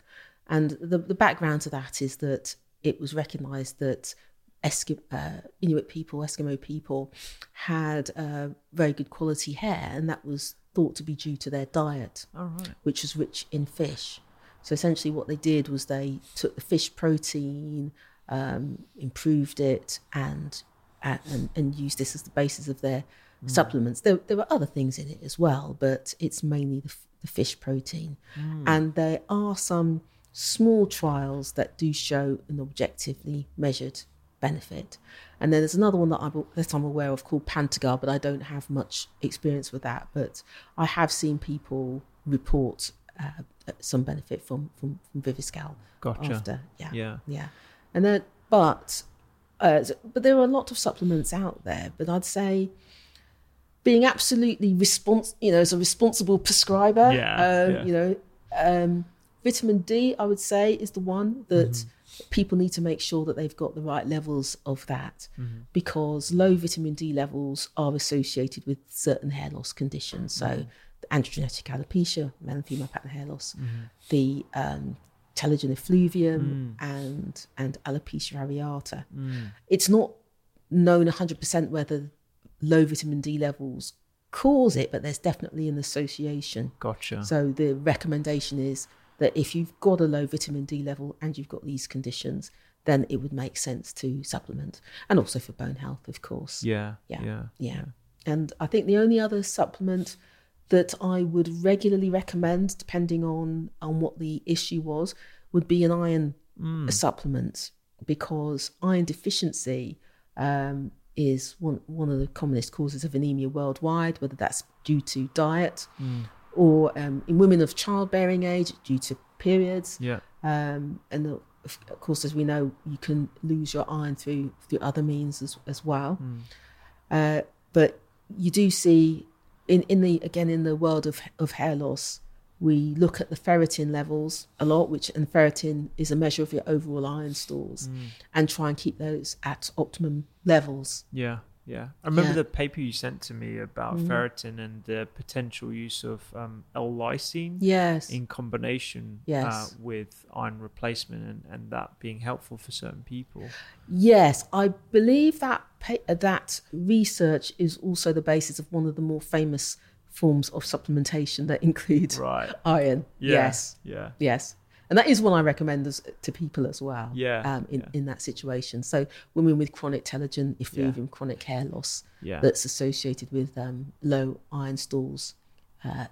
and the the background to that is that it was recognised that Eskimo, uh, Inuit people, Eskimo people, had uh, very good quality hair, and that was thought to be due to their diet, All right. which was rich in fish. So essentially, what they did was they took the fish protein, um, improved it, and, and and used this as the basis of their supplements. There, there were other things in it as well, but it's mainly the, the fish protein. And there are some small trials that do show an objectively measured benefit. And then there's another one that I'm, that I'm aware of called Pantogar, but I don't have much experience with that. But I have seen people report uh, some benefit from from, from Viviscal Gotcha. after. Yeah, Yeah. yeah. And then, but uh, but there are a lot of supplements out there. But I'd say being absolutely respons you know, as a responsible prescriber, Yeah, um, yeah. you know, um, vitamin D, I would say, is the one that Mm-hmm. people need to make sure that they've got the right levels of that, Mm-hmm. because low vitamin D levels are associated with certain hair loss conditions. So, Mm-hmm. the androgenetic alopecia, male and female pattern hair loss, the um, telogen effluvium, mm. and and alopecia areata. Mm. It's not known 100% whether low vitamin D levels cause it, but there's definitely an association. Gotcha. So the recommendation is that if you've got a low vitamin D level and you've got these conditions, then it would make sense to supplement, and also for bone health, of course. yeah, Yeah. yeah, Yeah. And I think the only other supplement that I would regularly recommend, depending on on what the issue was, would be an iron supplement because iron deficiency um, is one one of the commonest causes of anemia worldwide, whether that's due to diet or um, in women of childbearing age due to periods. yeah. Um, and of of course, as we know, you can lose your iron through through other means as as well. Uh, but you do see in in the again in the world of of hair loss, we look at the ferritin levels a lot, which and ferritin is a measure of your overall iron stores, mm. and try and keep those at optimum levels. Yeah, yeah. I remember Yeah. The paper you sent to me about ferritin and the potential use of um, L-lysine Yes. in combination uh, with iron replacement and, and that being helpful for certain people. Yes, I believe that pa- uh, that research is also the basis of one of the more famous forms of supplementation that include Right. iron. Yeah. Yes, Yeah. yes, and that is one I recommend as, to people as well. Yeah, um, in yeah. in that situation. So women with chronic telogen effluvium, chronic hair loss, Yeah. that's associated with um, low iron stores, uh,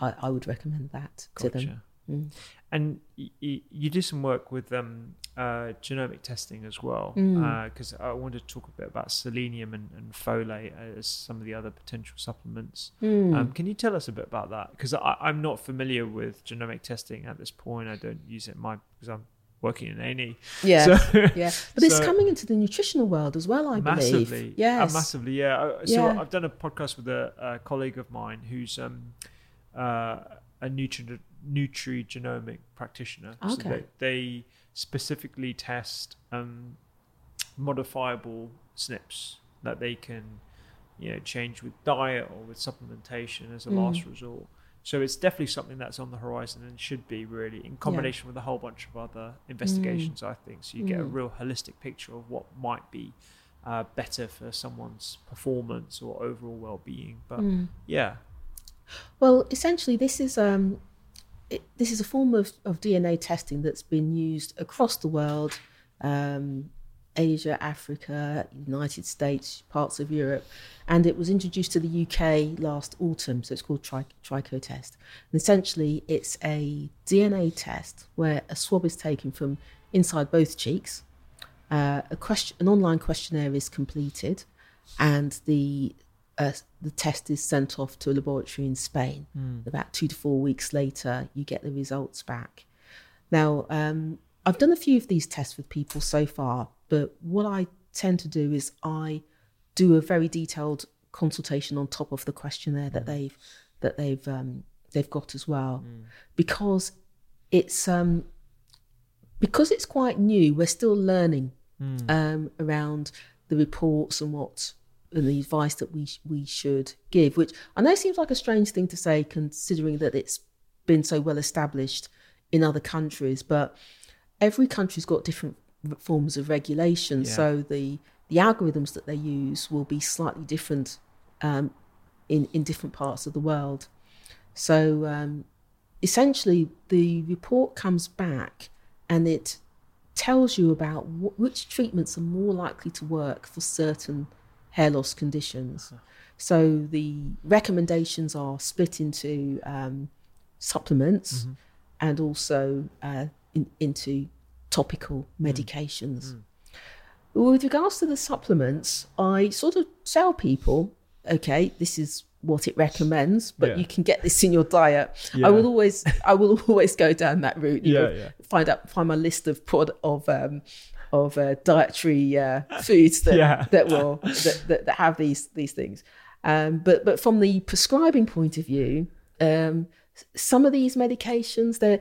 I, I would recommend that to them. Mm. And y- y- you do some work with um, uh, genomic testing as well, Mm. because I wanted to talk a bit about selenium and, and folate as some of the other potential supplements. Mm. Um, can you tell us a bit about that? Because I'm not familiar with genomic testing at this point. I don't use it in my because I'm working in A&E. Yeah, So- yeah, but it's coming into the nutritional world as well. I massively believe. yeah Yes, massively yeah I- so Yeah. i've done a podcast with a, a colleague of mine who's um uh a nutri nutri genomic practitioner. So Okay. they, they specifically test um modifiable SNPs that they can you know change with diet or with supplementation as a last resort. So it's definitely something that's on the horizon and should be really in combination with a whole bunch of other investigations i think. So you get a real holistic picture of what might be uh, better for someone's performance or overall well-being. But yeah. Well, essentially, this is um, it, this is a form of, of DNA testing that's been used across the world, um, Asia, Africa, United States, parts of Europe, and it was introduced to the UK last autumn. So it's called tri- TrichoTest. And essentially, it's a DNA test where a swab is taken from inside both cheeks. Uh, a question, an online questionnaire is completed, and the uh, the test is sent off to a laboratory in Spain. About two to four weeks later, you get the results back. Now, um, I've done a few of these tests with people so far, but what I tend to do is I do a very detailed consultation on top of the questionnaire that they've that they've um, they've got as well, because it's um, because it's quite new. We're still learning um, around the reports and what the advice that we we should give. Which I know seems like a strange thing to say, considering that it's been so well established in other countries, but every country's got different forms of regulation. Yeah. So the the algorithms that they use will be slightly different um, in in different parts of the world. So um, essentially, the report comes back and it tells you about wh- which treatments are more likely to work for certain hair loss conditions. So the recommendations are split into um, supplements and also uh, in, into topical medications. With regards to the supplements, I sort of tell people, okay, this is what it recommends, but Yeah. you can get this in your diet. Yeah. I will always, I will always go down that route. you Yeah, know, yeah. Find out, find my list of prod of um, of uh, dietary uh, foods that Yeah. that will that, that, that have these these things. Um, but but from the prescribing point of view, um, some of these medications they're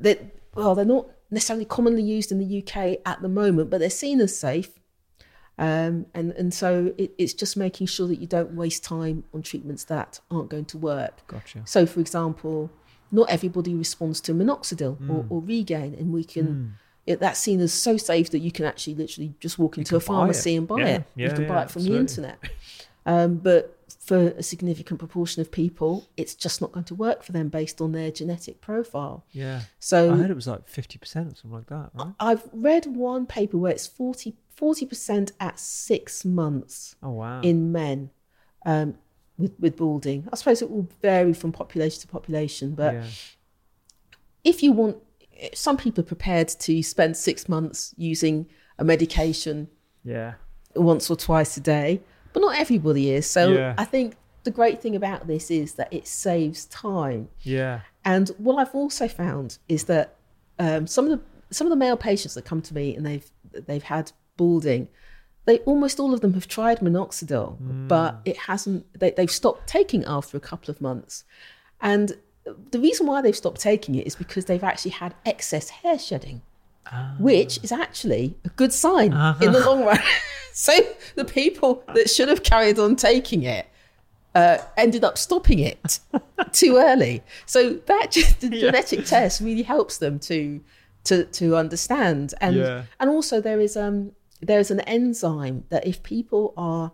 that well they're not necessarily commonly used in the UK at the moment, but they're seen as safe. Um, and and so it, it's just making sure that you don't waste time on treatments that aren't going to work. Gotcha. So, for example, not everybody responds to minoxidil Mm. or Regaine, and we can. It, that's seen as so safe that you can actually literally just walk into a pharmacy and buy Yeah, it. yeah, you can yeah, buy it from absolutely. the internet. Um, but for a significant proportion of people, it's just not going to work for them based on their genetic profile. Yeah. So I heard it was like 50% or something like that, right? I've read one paper where it's 40 percent at six months Oh, wow. in men um, with with balding. I suppose it will vary from population to population, but yeah. if you want, some people are prepared to spend six months using a medication Yeah. once or twice a day, but not everybody is. So Yeah. I think the great thing about this is that it saves time. Yeah. And what I've also found is that um, some of the some of the male patients that come to me and they've they've had balding, they almost all of them have tried minoxidil, but it hasn't. They, they've stopped taking after a couple of months, and the reason why they've stopped taking it is because they've actually had excess hair shedding, which is actually a good sign in the long run. so the people that should have carried on taking it uh, ended up stopping it too early. So that just, the genetic test really helps them to to to understand. And Yeah. and also there is um there is an enzyme that if people are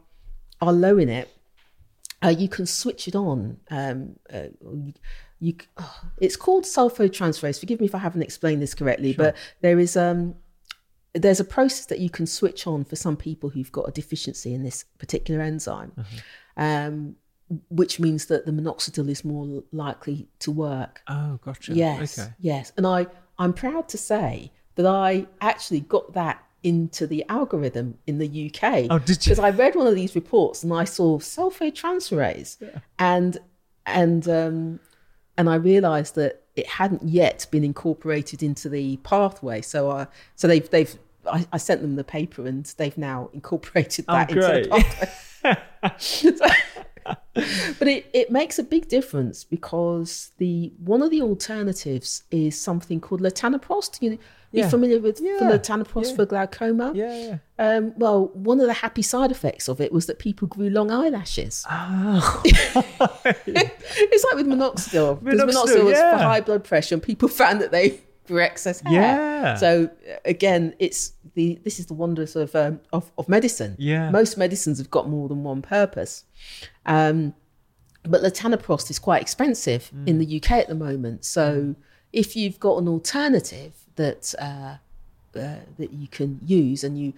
are low in it, uh, you can switch it on. Um, uh, you, oh, it's called sulfotransferase. Forgive me if I haven't explained this correctly, but there is um there's a process that you can switch on for some people who've got a deficiency in this particular enzyme, um, which means that the minoxidil is more likely to work. Oh, gotcha. Yes, Okay. yes, and I I'm proud to say that I actually got that into the algorithm in the UK. Oh, did you? Because I read one of these reports and I saw sulfotransferase, and and um, and I realised that it hadn't yet been incorporated into the pathway. So I so they've they've I, I sent them the paper and they've now incorporated oh, that into Oh, great. the pathway. but it, it makes a big difference because the one of the alternatives is something called latanoprost. You, Yeah. You're familiar with Yeah. Yeah. for glaucoma? Yeah. Um, well, one of the happy side effects of it was that people grew long eyelashes. Oh. it's like with minoxidil. Because Minoxidil, was for high blood pressure, and people found that they grew excess hair. Yeah. So uh, again, it's the this is the wonders of um, of, of medicine. Yeah. Most medicines have got more than one purpose. Um, but latanoprost is quite expensive Mm. in the UK at the moment. So if you've got an alternative that uh, uh, that you can use, and you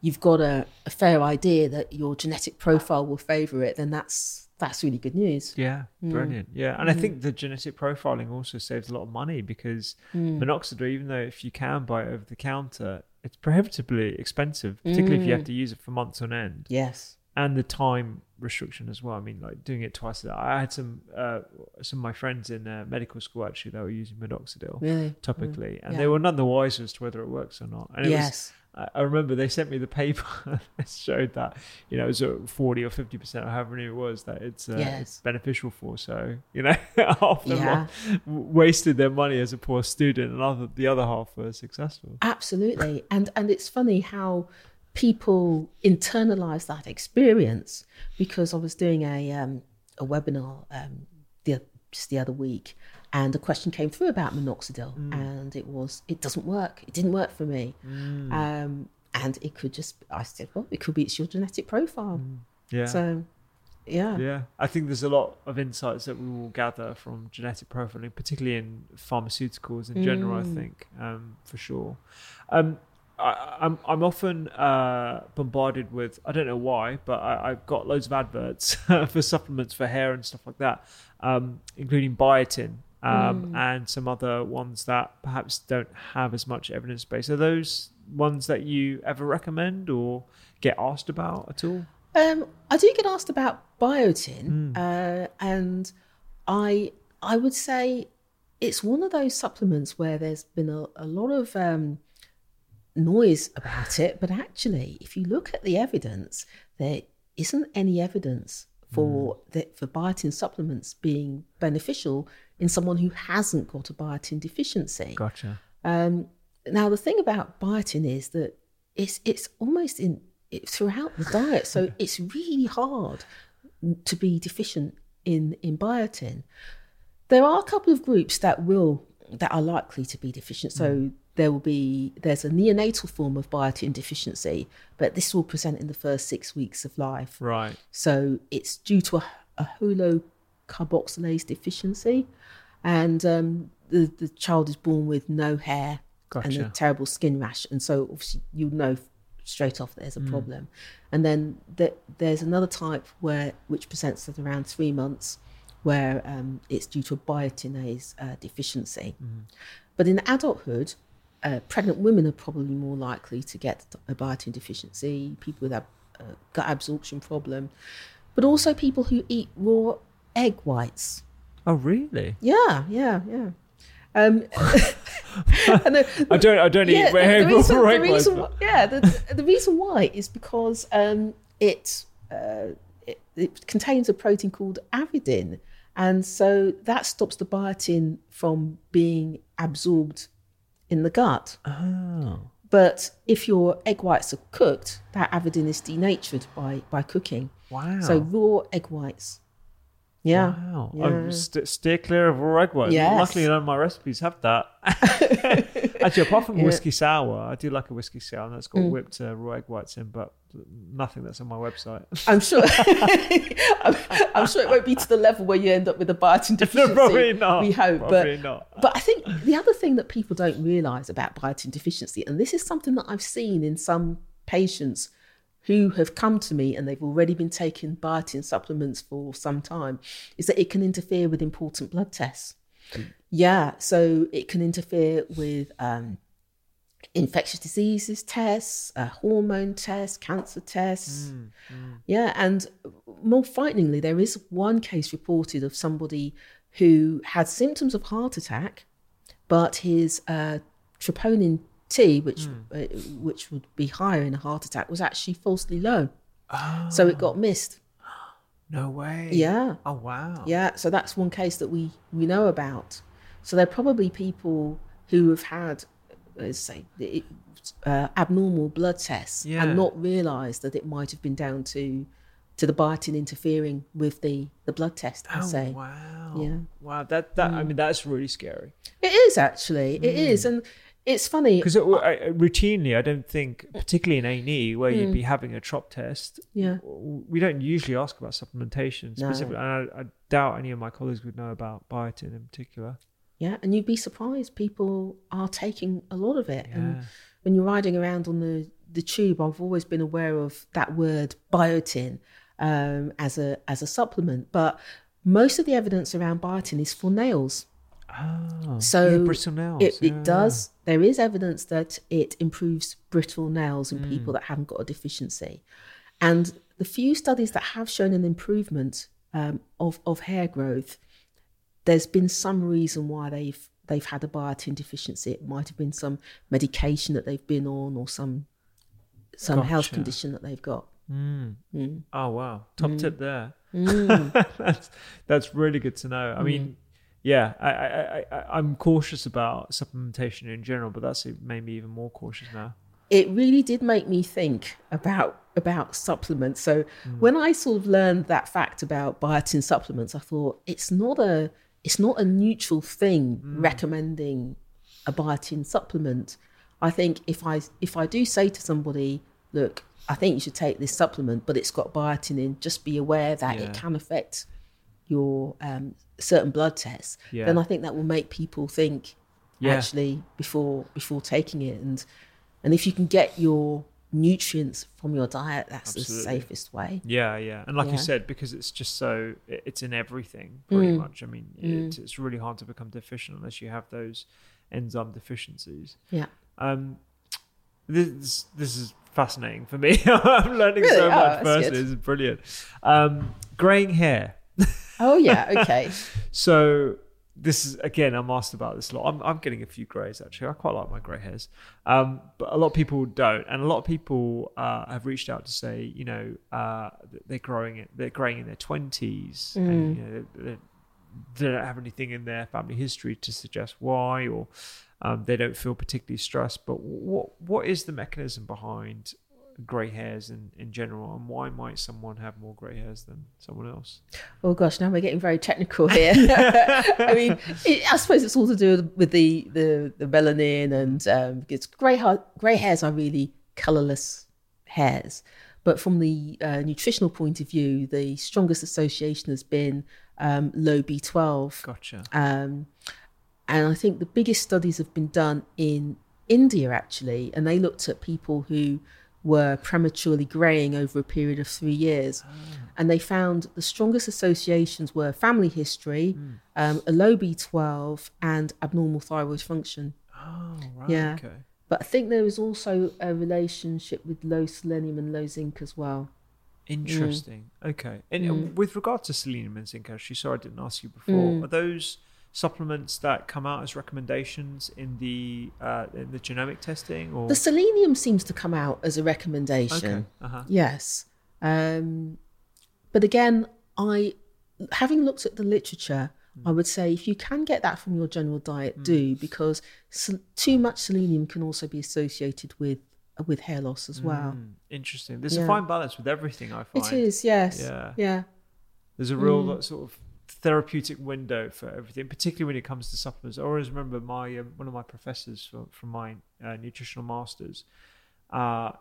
you've got a, a fair idea that your genetic profile will favour it, then that's that's really good news. Yeah, Mm. brilliant. Yeah, and I think the genetic profiling also saves a lot of money because Mm. minoxidil, even though if you can buy it over the counter, it's prohibitively expensive, particularly if you Mm. have to use it for months on end, Yes. And the time restriction as well. I mean, like doing it twice a day. I had some uh, some of my friends in uh, medical school actually that were using minoxidil Really? topically, and Yeah. they were none the wiser as to whether it works or not. And it was Yes. I remember they sent me the paper that showed that you know it was forty or fifty percent or however many it was that it's, uh, Yes. it's beneficial for. So you know half of them Yeah. wasted their money as a poor student, and other the other half were successful. Absolutely. And and it's funny how people internalize that experience because I was doing a um, a webinar um, the, just the other week and a question came through about minoxidil and it was it doesn't work. It didn't work for me. Um, and it could just I said, well, it could be it's your genetic profile. Yeah. So yeah. yeah, I think there's a lot of insights that we will gather from genetic profiling, particularly in pharmaceuticals in general. I think, um, for sure. I, I'm I'm often uh, bombarded with I don't know why, but I, I've got loads of adverts for supplements for hair and stuff like that, um, including biotin. Um, And some other ones that perhaps don't have as much evidence base. Are those ones that you ever recommend or get asked about at all? Um, I do get asked about biotin, uh, and I I would say it's one of those supplements where there's been a, a lot of um, noise about it, but actually, if you look at the evidence, there isn't any evidence for the, for biotin supplements being beneficial in someone who hasn't got a biotin deficiency. Gotcha. Um, now, the thing about biotin is that it's it's almost in it, throughout the diet, so it's really hard to be deficient in in biotin. There are a couple of groups that will that are likely to be deficient. So there will be there's a neonatal form of biotin deficiency, but this will present in the first six weeks of life. Right. So it's due to a, a holocarboxylase deficiency, and um, the the child is born with no hair and a terrible skin rash, and so obviously you know straight off there's a Mm. problem. And then th- there's another type where which presents at around three months, where um, it's due to a biotinase uh, deficiency. Mm. But in adulthood, uh, pregnant women are probably more likely to get a biotin deficiency, people with a uh, gut absorption problem, but also people who eat raw egg whites. Oh, really? Yeah, yeah, yeah. Um, the- I don't. I don't yeah, eat the, egg the reason, or the whites, reason, but- yeah, the, the reason why is because um, it, uh, it it contains a protein called avidin, and so that stops the biotin from being absorbed in the gut. Oh. But if your egg whites are cooked, that avidin is denatured by by cooking. Wow. So raw egg whites. Yeah. Wow. Yeah. Oh, st- steer clear of raw egg whites. Yes. Luckily, none of my recipes have that. Actually, apart from Yeah. Mm. whiskey sour, I do like a whiskey sour that's got whipped uh, raw egg whites in, but nothing that's on my website. I'm sure. I'm, I'm sure it won't be to the level where you end up with a biotin deficiency. probably not. We hope, Probably but not. but I think the other thing that people don't realise about biotin deficiency, and this is something that I've seen in some patients who have come to me and they've already been taking biotin supplements for some time, is that it can interfere with important blood tests. Yeah, so it can interfere with um, infectious diseases tests, uh, hormone tests, cancer tests. Yeah, and more frighteningly, there is one case reported of somebody who had symptoms of heart attack, but his uh, troponin T, which uh, which would be higher in a heart attack, was actually falsely low. So it got missed. No way. Yeah. Oh, wow. Yeah, so that's one case that we we know about. So they're probably people who have had, let's say, the- uh, abnormal blood tests Yeah. and not realised that it might have been down to to the biotin interfering with the the blood test. I Oh, say wow. Yeah. Mm. Wow. That, that, I mean, that's really scary. it is actually it Mm. is, and it's funny. Because routinely, I don't think, particularly in A&E, where you'd be having a trop test, Mm. Yeah. we don't usually ask about supplementation No. specifically. And I, I doubt any of my colleagues would know about biotin in particular. Yeah, and you'd be surprised. People are taking a lot of it. And when you're riding around on the, the tube, I've always been aware of that word biotin um, as a as a supplement. But most of the evidence around biotin is for nails. Oh, So yeah, brittle nails. It, yeah, it does. There is evidence that it improves brittle nails in Mm. people that haven't got a deficiency. And the few studies that have shown an improvement um, of, of hair growth, there's been some reason why they've they've had a biotin deficiency. It might have been some medication that they've been on or some some health condition that they've got. Oh wow, top tip there. Mm. that's that's really good to know. I mean, yeah, I, I, I, I'm cautious about supplementation in general, but that's made me even more cautious now. it really did make me think about about supplements. So hmm. when I sort of learned that fact about biotin supplements, I thought it's not a it's not a neutral thing hmm. recommending a biotin supplement. I think if I if I do say to somebody, look, I think you should take this supplement, but it's got biotin in, just be aware that Yeah. it can affect your um, certain blood tests. Yeah. Then I think that will make people think Yeah. actually before before taking it and and if you can get your nutrients from your diet that's Absolutely. the safest way Yeah, yeah, and like Yeah. you said, because it's just so it's in everything pretty Mm. much. I mean, it's, it's really hard to become deficient unless you have those enzyme deficiencies. yeah Um, this this is fascinating for me. I'm learning Really? so Oh, much. that's Firstly, is brilliant. Um, graying hair. Oh yeah okay So this is again, I'm asked about this a lot. I'm, I'm getting a few greys actually. I quite like my grey hairs, um, but a lot of people don't, and a lot of people uh, have reached out to say, you know, uh, they're growing it, they're growing in their twenties, and you know, they, they don't have anything in their family history to suggest why, or um, they don't feel particularly stressed. But what what is the mechanism behind grey hairs in, in general, and why might someone have more grey hairs than someone else? Oh gosh, now we're getting very technical here. I mean, it, I suppose it's all to do with the the, the melanin and um, because grey hair, grey hairs are really colourless hairs. But from the uh, nutritional point of view, the strongest association has been um, low B12. Gotcha. Um, and I think the biggest studies have been done in India actually, and they looked at people who were prematurely greying over a period of three years. And they found the strongest associations were family history, um, a low B12, and abnormal thyroid function. Oh, right. Yeah. Okay. But I think there is also a relationship with low selenium and low zinc as well. Interesting. Okay. And Mm. with regard to selenium and zinc, actually, sorry I didn't ask you before. Mm. Are those supplements that come out as recommendations in the uh, in the genomic testing, or The selenium seems to come out as a recommendation. okay? Uh-huh. Yes. Um, but again, I, having looked at the literature, I would say if you can get that from your general diet, do because too much selenium can also be associated with with hair loss as well. Mm, interesting. There's a fine balance with everything. I find It is, yes, Yeah. yeah, There's a real like, sort of therapeutic window for everything, particularly when it comes to supplements. I always remember my um, one of my professors from, from my uh, nutritional masters. Uh,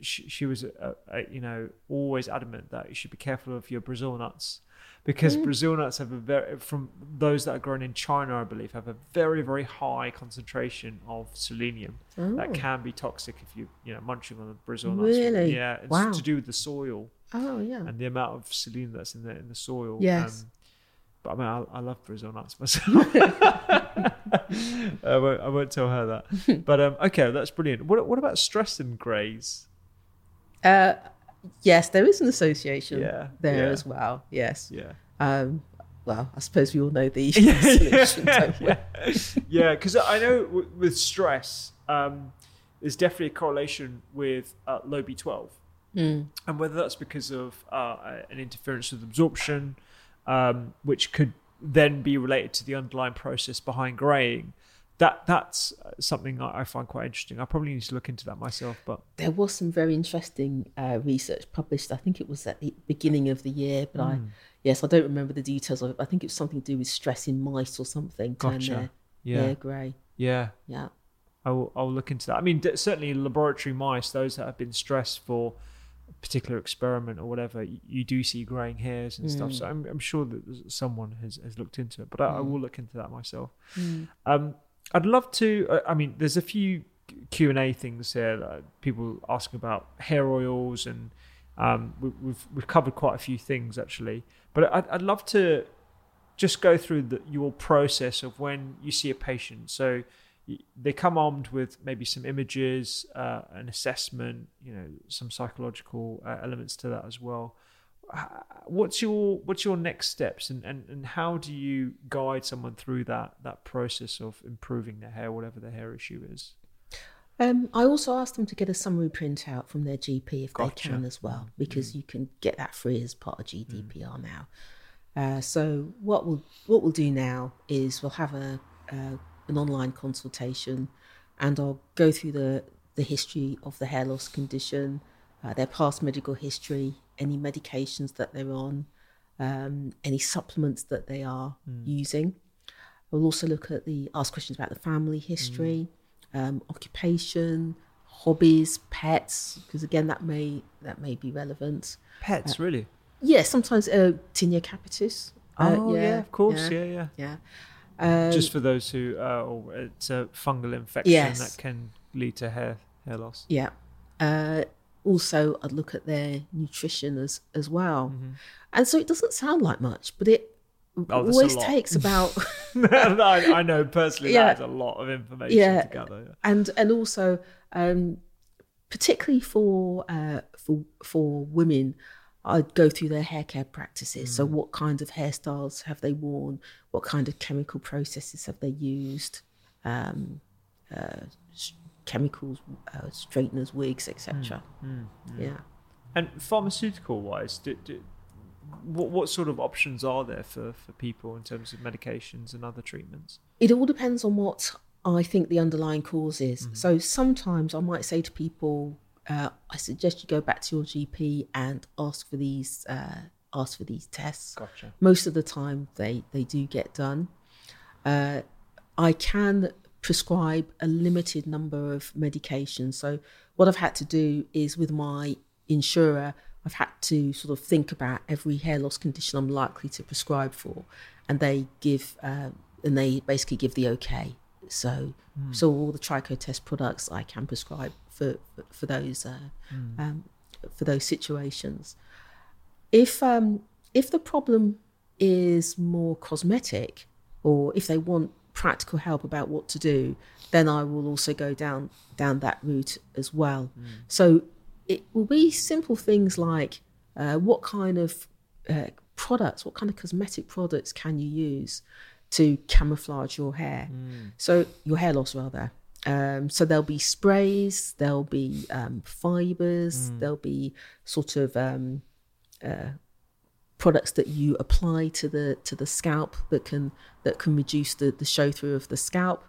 she, she was, uh, uh, you know, always adamant that you should be careful of your Brazil nuts because Brazil nuts have a very, from those that are grown in China, I believe, have a very, very high concentration of selenium that Oh. can be toxic if you, you know, munching on the Brazil nuts. Really? Yeah, it's Wow. to do with the soil Oh, yeah. and the amount of selenium that's in the in the soil. Um, Yes. But I mean, I, I love Brazil nuts myself. I, won't, I won't tell her that. But um, okay, that's brilliant. What what about stress and greys? Uh, yes, there is an association Yeah, there yeah. as well. Yes. Yeah. Um, well, I suppose we all know the yeah, solution, yeah, don't yeah. because I know w- with stress, um, there's definitely a correlation with uh, low B12, Mm. and whether that's because of uh, an interference with absorption, um, which could then be related to the underlying process behind graying. That that's uh, something I find quite interesting. I probably need to look into that myself, but there was some very interesting uh, research published. I think it was at the beginning of the year, but Hmm. I, yes, I don't remember the details of it. I think it was something to do with stress in mice or something. Gotcha. their yeah, grey. yeah. Yeah. I will, I will look into that. I mean, d- certainly laboratory mice, those that have been stressed for particular experiment or whatever, you, you do see graying hairs and stuff. So I'm, I'm sure that someone has, has looked into it, but I, I will look into that myself. Um, I'd love to. Uh, I mean, there's a few Q and A things here that people asking about hair oils, and um, we, we've we've covered quite a few things actually. But I'd, I'd love to just go through the, your process of when you see a patient. So they come armed with maybe some images, uh, an assessment, you know, some psychological uh, elements to that as well. What's your what's your next steps, and, and, and how do you guide someone through that that process of improving their hair, whatever their hair issue is? Um, I also asked them to get a summary printout from their GP if Gotcha. they can as well, because you can get that free as part of GDPR now. Uh, so what we'll what we'll do now is we'll have a uh, an online consultation, and I'll go through the the history of the hair loss condition, uh, their past medical history, any medications that they're on, um, any supplements that they are using. We'll also look at the ask questions about the family history, um, occupation, hobbies, pets, because again that may that may be relevant. Pets, really? Yeah, sometimes uh, tinea capitis. Uh, oh yeah, of course, yeah, yeah. yeah. Um, Just for those who, uh, it's a fungal infection Yes. that can lead to hair hair loss. yeah. Uh, also, I'd look at their nutrition as as well, and so it doesn't sound like much, but it Mm-hmm. Oh, always takes about I, I know personally Yeah. that's a lot of information Yeah. to gather. and and also um, particularly for uh, for for women, I'd go through their hair care practices. Mm. So, what kind of hairstyles have they worn? What kind of chemical processes have they used? Um, uh, chemicals, uh, straighteners, wigs, etc. Mm. Yeah. And pharmaceutical wise, do, do, what what sort of options are there for, for people in terms of medications and other treatments? It all depends on what I think the underlying cause is. Mm-hmm. So sometimes I might say to people, uh, I suggest you go back to your GP and ask for these uh, ask for these tests. Gotcha. Most of the time, they they do get done. Uh, I can prescribe a limited number of medications. So what I've had to do is with my insurer, I've had to sort of think about every hair loss condition I'm likely to prescribe for, and they give uh, and they basically give the okay. So so all the TrichoTest products I can prescribe for for, those uh, um, for those situations. If um, if the problem is more cosmetic, or if they want practical help about what to do, then I will also go down down that route as well. So it will be simple things like uh, what kind of uh, products, what kind of cosmetic products can you use to camouflage your hair? So your hair loss rather. Um, so there'll be sprays, there'll be um, fibers, there'll be sort of um, products that you apply to the to the scalp that can that can reduce the, the show through of the scalp.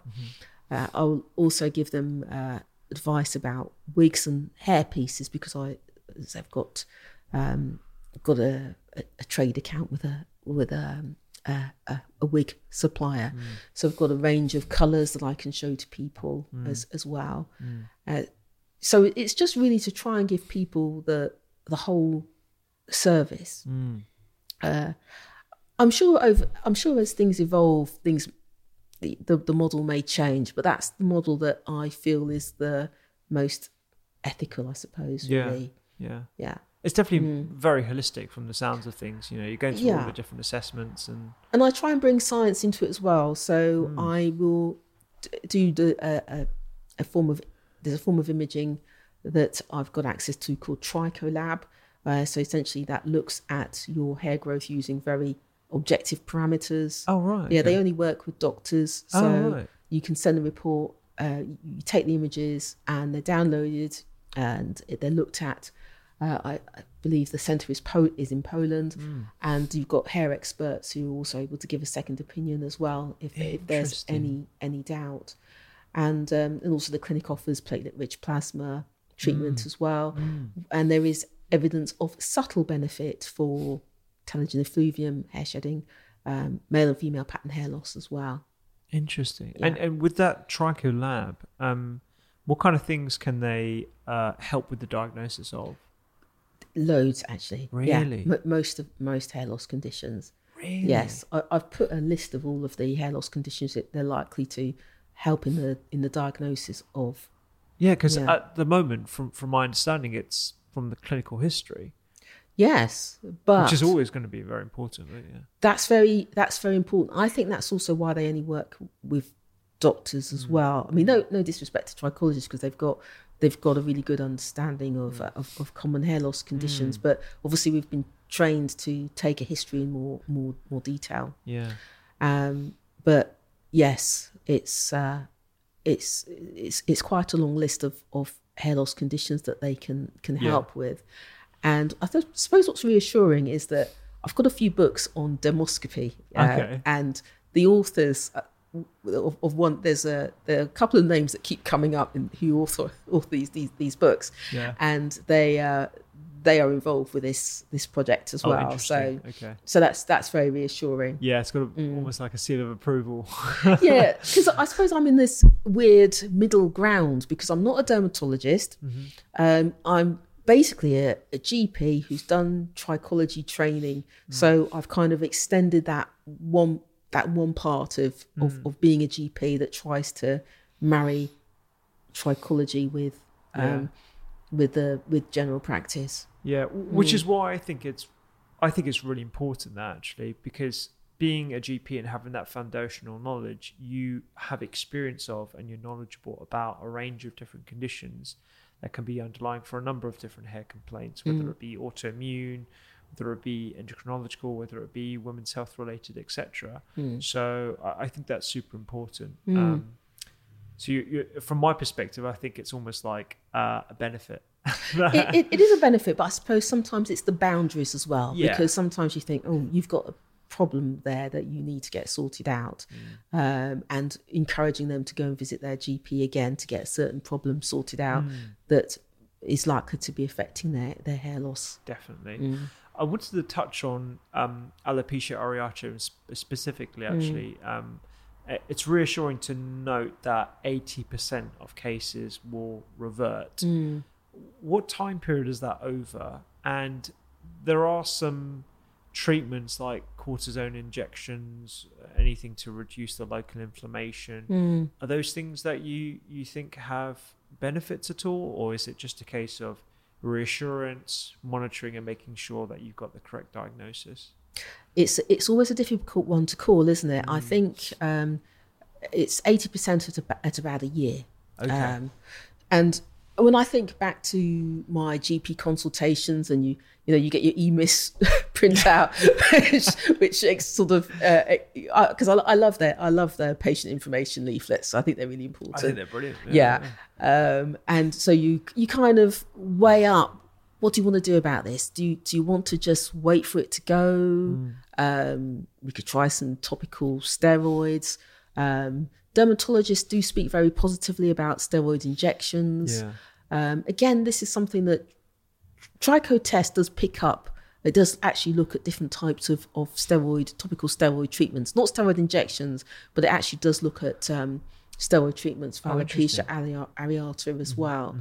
Uh, I'll also give them uh, advice about wigs and hair pieces because I as I've got um, got a, a, a trade account with a with a, a, a, a wig supplier, so I've got a range of colours that I can show to people as as well. Uh, so it's just really to try and give people the the whole service. Uh, I'm sure over. I'm sure as things evolve, things the, the the model may change, but that's the model that I feel is the most ethical, I suppose. Yeah. Really, Yeah. yeah. It's definitely very holistic from the sounds of things. You know, you're going through all the different assessments and and I try and bring science into it as well. So I will do the a, a, a form of there's a form of imaging that I've got access to called TrichoLAB. Uh, so essentially, that looks at your hair growth using very objective parameters. Oh, right, Yeah, they only work with doctors, Oh, so right. you can send a report. Uh, you take the images and they're downloaded and they're looked at. Uh, I, I believe the centre is po- is in Poland, Hmm. and you've got hair experts who are also able to give a second opinion as well if, if there's any any doubt. And um, and also the clinic offers platelet-rich plasma treatment Hmm. as well, and there is evidence of subtle benefit for telogen effluvium, hair shedding, um, male and female pattern hair loss as well. interesting. And and with that TrichoLAB, um, what kind of things can they uh, help with the diagnosis of? Loads actually. Really? Yeah, m- most of most hair loss conditions. Really? Yes, I, I've put a list of all of the hair loss conditions that they're likely to help in the in the diagnosis of. Yeah, because Yeah. at the moment, from from my understanding, it's from the clinical history, Yes, but which is always going to be very important. Right? Yeah. that's very that's very important. I think that's also why they only work with doctors as hmm. well. I mean, no no disrespect to trichologists because they've got they've got a really good understanding of uh, of, of common hair loss conditions, but obviously we've been trained to take a history in more more more detail. Yeah. Um, but yes, it's uh, it's it's it's quite a long list of of hair loss conditions that they can can Yeah. help with. And I th- suppose what's reassuring is that I've got a few books on dermoscopy, uh, Okay. and the authors uh, of, of one there's a there are a couple of names that keep coming up in who author author these these these books, Yeah. and they uh, they are involved with this this project as Oh, well. So. Okay. so that's that's very reassuring. Yeah, it's got a, Mm. almost like a seal of approval. yeah, because I suppose I'm in this weird middle ground because I'm not a dermatologist. Um, I'm basically a, a GP who's done trichology training, so I've kind of extended that one that one part of, of of being a GP that tries to marry trichology with um, with the with general practice. Yeah, which Mm. is why I think it's I think it's really important that actually because being a GP and having that foundational knowledge, you have experience of and you're knowledgeable about a range of different conditions that can be underlying for a number of different hair complaints, whether Mm. it be autoimmune, whether it be endocrinological, whether it be women's health related, etc. Mm. So I, I think that's super important. Um, so you, you, from my perspective, I think it's almost like uh, a benefit. it, it, it is a benefit, but I suppose sometimes it's the boundaries as well. Yeah. Because sometimes you think, oh, you've got a problem there that you need to get sorted out, um, and encouraging them to go and visit their GP again to get a certain problem sorted out that is likely to be affecting their, their hair loss. Definitely. Mm. I wanted to touch on um, alopecia areata sp- specifically. Mm. Actually, um, it's reassuring to note that eighty percent of cases will revert. Mm. What time period is that over? And there are some treatments like cortisone injections, anything to reduce the local inflammation. Mm. Are those things that you you think have benefits at all, or is it just a case of reassurance, monitoring, and making sure that you've got the correct diagnosis? It's it's always a difficult one to call, isn't it? I think um, it's eighty percent at, at about a year. Okay. Um, and when I think back to my GP consultations, and you you know you get your EMIS printout, which, which sort of because I, I love their I love their patient information leaflets. I think they're really important. I think they're brilliant. yeah. Um, and so you you kind of weigh up what do you want to do about this? Do you, do you want to just wait for it to go? Um, we could try some topical steroids. Um, dermatologists do speak very positively about steroid injections. Yeah. Um, again, this is something that TrichoTest does pick up. It does actually look at different types of, of steroid, topical steroid treatments, not steroid injections, but it actually does look at um, steroid treatments for Oh, alopecia areata, as well.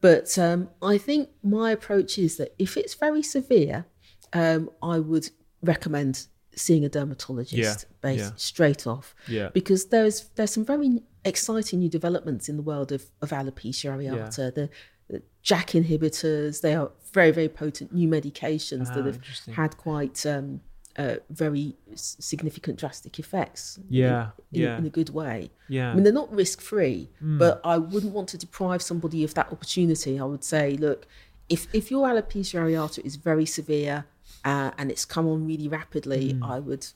But um, I think my approach is that if it's very severe, um, I would recommend seeing a dermatologist Yeah, based yeah. straight off Yeah. because there's there's some very exciting new developments in the world of, of alopecia areata. The, the JAK inhibitors, they are very, very potent new medications Ah, that have had quite um, uh, very significant drastic effects. in- Yeah, in, yeah. in a good way. Yeah. I mean, they're not risk free, Hmm. but I wouldn't want to deprive somebody of that opportunity. I would say, look, if if your alopecia areata is very severe uh, and it's come on really rapidly, Hmm. I would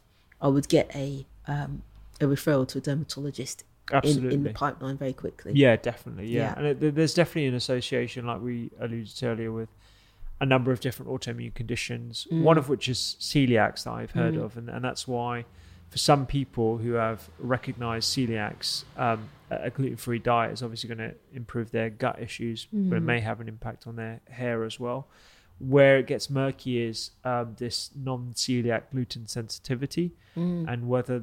I would get a um, a referral to a dermatologist in, in the pipeline very quickly. Yeah, definitely. Yeah, Yeah. and it, there's definitely an association, like we alluded to earlier, with a number of different autoimmune conditions. Mm. One of which is celiacs that I've heard of, and, and that's why, for some people who have recognised celiacs, um, a a gluten-free diet is obviously going to improve their gut issues, but it Mm. may have an impact on their hair as well. Where it gets murky is um, this non-celiac gluten sensitivity, Mm. and whether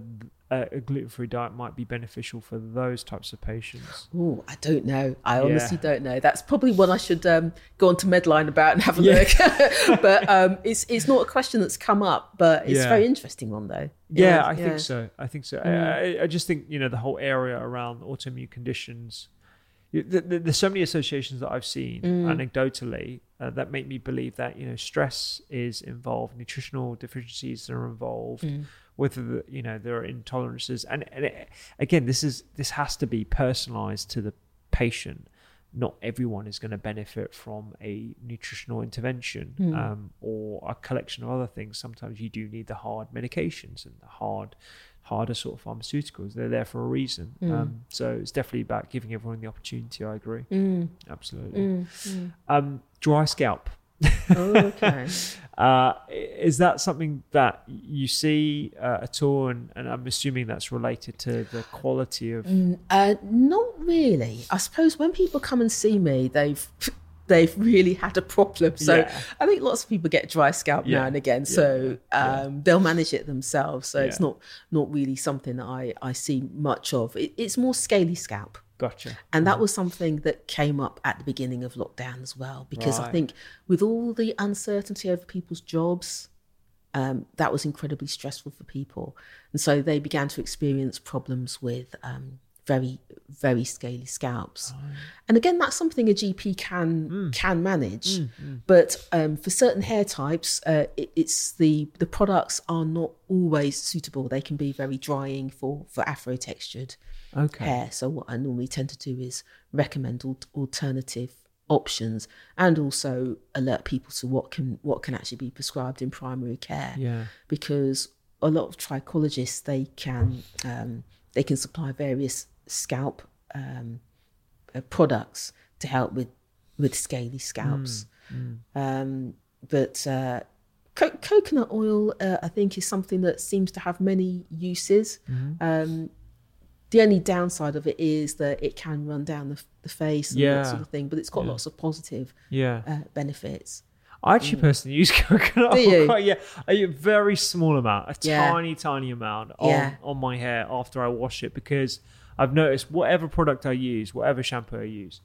a, a gluten-free diet might be beneficial for those types of patients. Oh, I don't know. I Yeah. honestly don't know. That's probably one I should um, go on to Medline about and have a Yeah. look. but um, it's it's not a question that's come up, but it's Yeah. a very interesting one though. Yeah, I think so. I think so. I, I, I just think you know the whole area around autoimmune conditions. y- th- th- There's so many associations that I've seen anecdotally uh, that make me believe that you know stress is involved, nutritional deficiencies are involved, whether the, you know there are intolerances, and, and it, again, this is this has to be personalized to the patient. Not everyone is going to benefit from a nutritional intervention um, or a collection of other things. Sometimes you do need the hard medications and the hard, harder sort of pharmaceuticals. They're there for a reason. Um, so it's definitely about giving everyone the opportunity. I agree. Absolutely. Um, dry scalp. Oh, okay. Uh, is that something that you see uh, at all? And, and I'm assuming that's related to the quality of. Uh, not really. I suppose when people come and see me, they've they've really had a problem. So Yeah. I think lots of people get dry scalp Yeah. now and again. So um, they'll manage it themselves. So it's not not really something that I I see much of. It, it's more scaly scalp. Gotcha. And that was something that came up at the beginning of lockdown as well, because I think with all the uncertainty over people's jobs, um, that was incredibly stressful for people. And so they began to experience problems with um, very, very scaly scalps. And again, that's something a GP can can manage. But um, for certain hair types, uh, it, it's the the products are not always suitable. They can be very drying for for afro textured Okay. hair. So what I normally tend to do is recommend al- alternative options and also alert people to what can what can actually be prescribed in primary care. Yeah. Because a lot of trichologists they can um, they can supply various scalp um, uh, products to help with with scaly scalps. Um, but uh, co- coconut oil, uh, I think, is something that seems to have many uses. Um, the only downside of it is that it can run down the, the face and Yeah. that sort of thing. But it's got Yeah. lots of positive Yeah. uh, benefits. I actually personally use coconut Mm. Oil quite yeah. A very small amount, a Yeah. tiny, tiny amount on, on my hair after I wash it because I've noticed whatever product I use, whatever shampoo I use,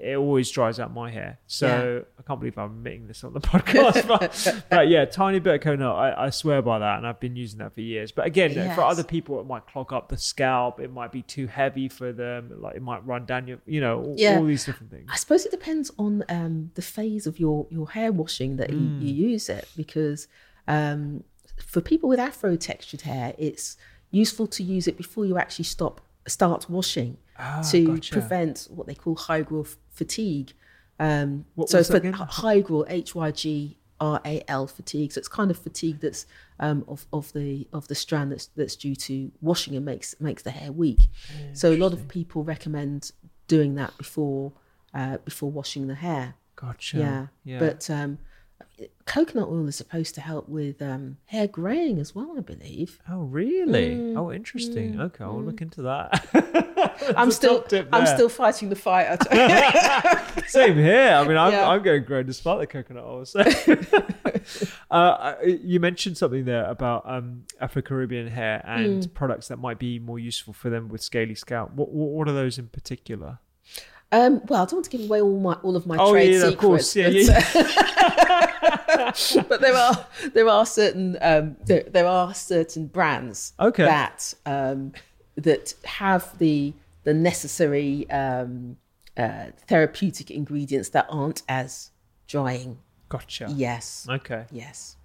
it always dries out my hair. So I can't believe I'm admitting this on the podcast. but, but yeah, tiny bit of coconut, I, I swear by that. And I've been using that for years. But again, for other people, it might clog up the scalp. It might be too heavy for them. Like it might run down your, you know, all, Yeah. all these different things. I suppose it depends on um, the phase of your, your hair washing that Mm. you, you use it because um, for people with afro textured hair, it's useful to use it before you actually stop start washing to Ah, gotcha. prevent what they call hygral f- fatigue. Um, so was for hygral, H Y G R A L fatigue. So it's kind of fatigue that's um, of, of the of the strand that's that's due to washing and makes makes the hair weak. So a lot of people recommend doing that before uh, before washing the hair. Gotcha. Yeah, yeah. but um, coconut oil is supposed to help with um, hair graying as well, I believe. Oh really? Mm, oh, interesting. okay, I'll look into that. I'm still I'm still fighting the fight. Same here. I mean, I'm, Yeah. I'm going grey despite the coconut oil. So. uh, you mentioned something there about um, Afro Caribbean hair and Mm. products that might be more useful for them with scaly scalp. What, what, what are those in particular? Um, well, I don't want to give away all my all of my Oh, trade yeah, of secrets, course. Yeah, but, uh, but there are there are certain um, there, there are certain brands Okay. that um, that have the the necessary um, uh, therapeutic ingredients that aren't as drying. Gotcha. Yes, Okay. yes.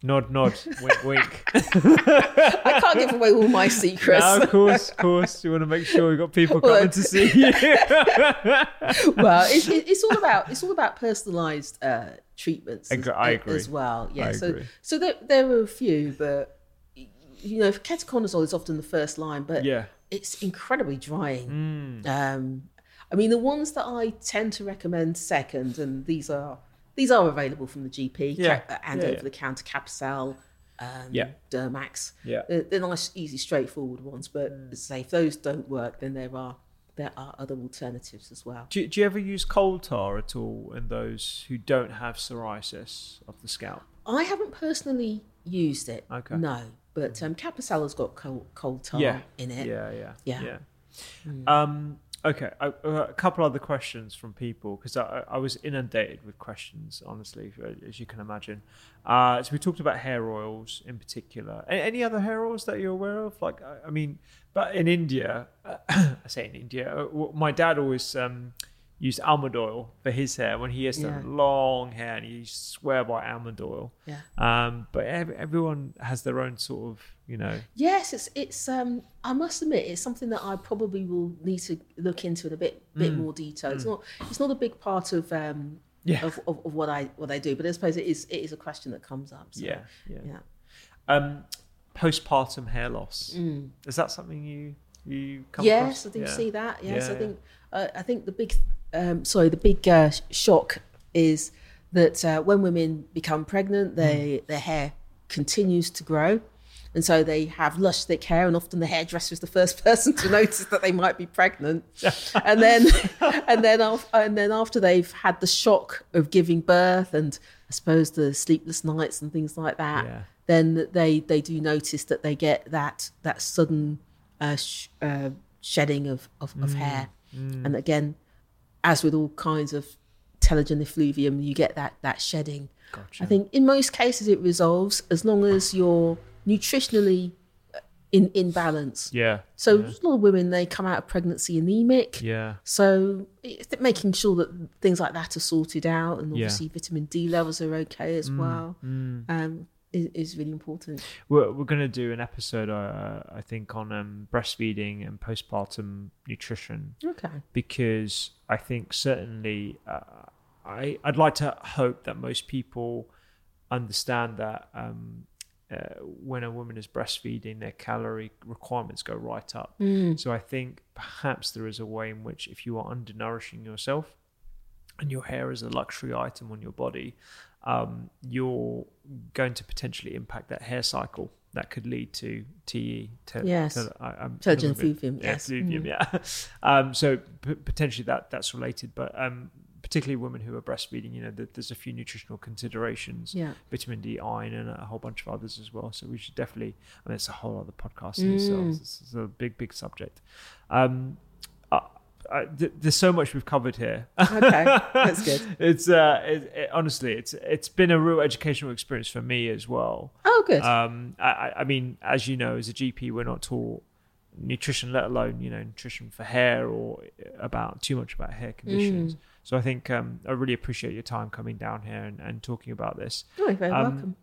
Nod, nod, wink, wink. I can't give away all my secrets. no, of course, of course. You want to make sure you've got people coming Well, to see you. well, it's, it- it's all about it's all about personalised uh, treatments. As, I agree. as well. Yeah. I so agree. so there there are a few, but you know, ketoconazole is often the first line, but yeah. it's incredibly drying. Mm. Um, I mean, the ones that I tend to recommend second, and these are these are available from the GP Yeah. ca- and Yeah, over yeah. the counter Capasal, um, Yeah. Dermax. Yeah. They're, they're nice, easy, straightforward ones. But say if those don't work, then there are there are other alternatives as well. Do, do you ever use coal tar at all in those who don't have psoriasis of the scalp? I haven't personally used it. Okay. No, but um, Capasal has got coal, coal tar yeah. in it. Yeah, yeah, Yeah. Mm. Um, okay, I, uh, a couple other questions from people because I, I was inundated with questions, honestly, as you can imagine. Uh, so we talked about hair oils in particular. A- Any other hair oils that you're aware of? Like, I, I mean, but in India, I say in India, uh, my dad always um, used almond oil for his hair when he has Yeah. long hair, and he swear by almond oil. Yeah. Um, but ev- everyone has their own sort of, you know, Yes, it's it's. Um, I must admit, it's something that I probably will need to look into in a bit bit Mm. more detail. It's not it's not a big part of um Yeah. of, of, of what I what I do, but I suppose it is it is a question that comes up. So, yeah, yeah. yeah. Um, postpartum hair loss. Is that something you you come Mm. Yes, across? I do Yeah. see that. Yes, Yeah, I think uh, I think the big um, sorry the big uh, shock is that uh, when women become pregnant, they their hair continues to grow. And so they have lush, thick hair, and often the hairdresser is the first person to notice that they might be pregnant. and then, and then, af- and then after they've had the shock of giving birth, and I suppose the sleepless nights and things like that, Yeah. then they they do notice that they get that that sudden uh, sh- uh, shedding of of, of hair, and again, as with all kinds of telogen effluvium, you get that that shedding. Gotcha. I think in most cases it resolves as long as you're nutritionally uh, in in balance. Yeah. So yeah. a lot of women they come out of pregnancy anemic. yeah. So making sure that things like that are sorted out, and Yeah. obviously vitamin D levels are okay as well. Mm. Um, is, is really important. We're, we're going to do an episode, uh, I think, on um, breastfeeding and postpartum nutrition Okay. because I think certainly uh, I I'd like to hope that most people understand that um, uh, when a woman is breastfeeding, their calorie requirements go right up. So I think perhaps there is a way in which if you are undernourishing yourself and your hair is a luxury item on your body, um, you're going to potentially impact that hair cycle that could lead to TE. To, Yes. to, I, I'm Trojan I'm effluvium, Yeah, yes. effluvium, Mm. yeah. Um, so p- potentially that that's related, but um, particularly women who are breastfeeding, you know, th- there's a few nutritional considerations, Yeah. vitamin D, iron, and a whole bunch of others as well. So we should definitely. I mean, it's a whole other podcast in itself. Mm. This is a big, big subject. Um, I, I, th- there's so much we've covered here. Okay, that's good. it's uh, it, it, honestly, it's it's been a real educational experience for me as well. Oh, good. Um, I, I- mean, as you know, as a GP, we're not taught nutrition, let alone you know nutrition for hair or about too much about hair conditions. Mm. So I think um, I really appreciate your time coming down here and, and talking about this. oh, you're very um, welcome.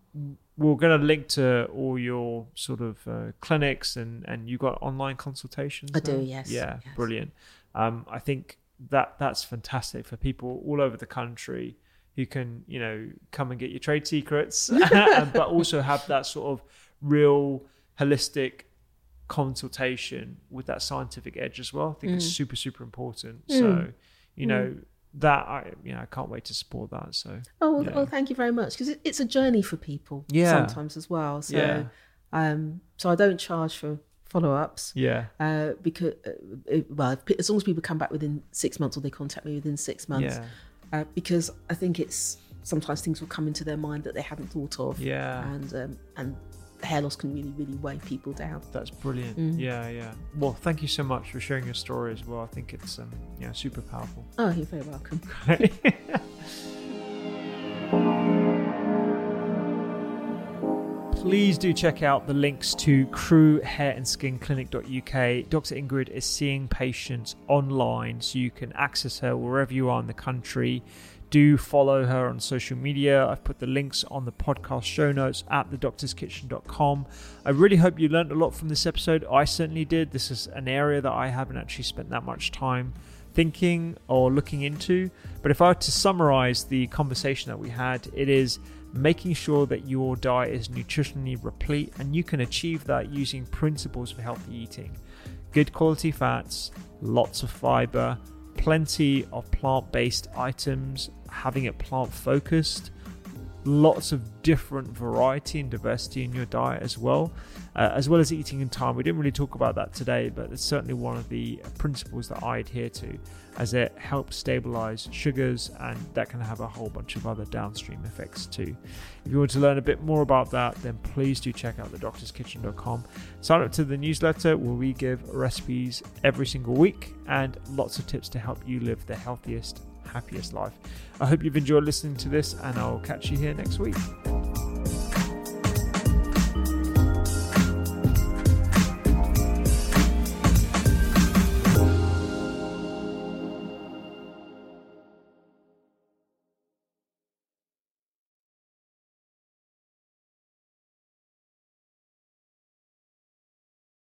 We're going to link to all your sort of uh, clinics and and you got online consultations. I do, yes, Yeah, yes. brilliant. Um, I think that that's fantastic for people all over the country who can you know come and get your trade secrets, but also have that sort of real holistic consultation with that scientific edge as well. I think it's Mm. super super important. So you know that I you know I can't wait to support that. So Oh, well, yeah. well, thank you very much because it, it's a journey for people Yeah. sometimes as well. So, Yeah. um, so I don't charge for follow ups. yeah, Uh, because uh, it, well, if, as long as people come back within six months or they contact me within six months, yeah, uh, because I think it's sometimes things will come into their mind that they hadn't thought of, yeah. and um, and hair loss can really really weigh people down. That's brilliant. Mm. Yeah, yeah. Well, thank you so much for sharing your story as well. I think it's um, yeah, super powerful. Oh, you're very welcome. Please do check out the links to Crewe Hair and Skin Clinic.uk. Dr. Ingrid is seeing patients online, so you can access her wherever you are in the country. Do follow her on social media. I've put the links on the podcast show notes at thedoctorskitchen.com. I really hope you learned a lot from this episode. I certainly did. This is an area that I haven't actually spent that much time thinking or looking into. But if I were to summarize the conversation that we had, it is making sure that your diet is nutritionally replete, and you can achieve that using principles of healthy eating. Good quality fats, lots of fiber, plenty of plant based items, having it plant focused, lots of different variety and diversity in your diet as well, uh, as well as eating in time. We didn't really talk about that today, but it's certainly one of the principles that I adhere to, as it helps stabilize sugars and that can have a whole bunch of other downstream effects too. If you want to learn a bit more about that, then please do check out thedoctorskitchen.com. Sign up to the newsletter where we give recipes every single week and lots of tips to help you live the healthiest, happiest life. I hope you've enjoyed listening to this, and I'll catch you here next week.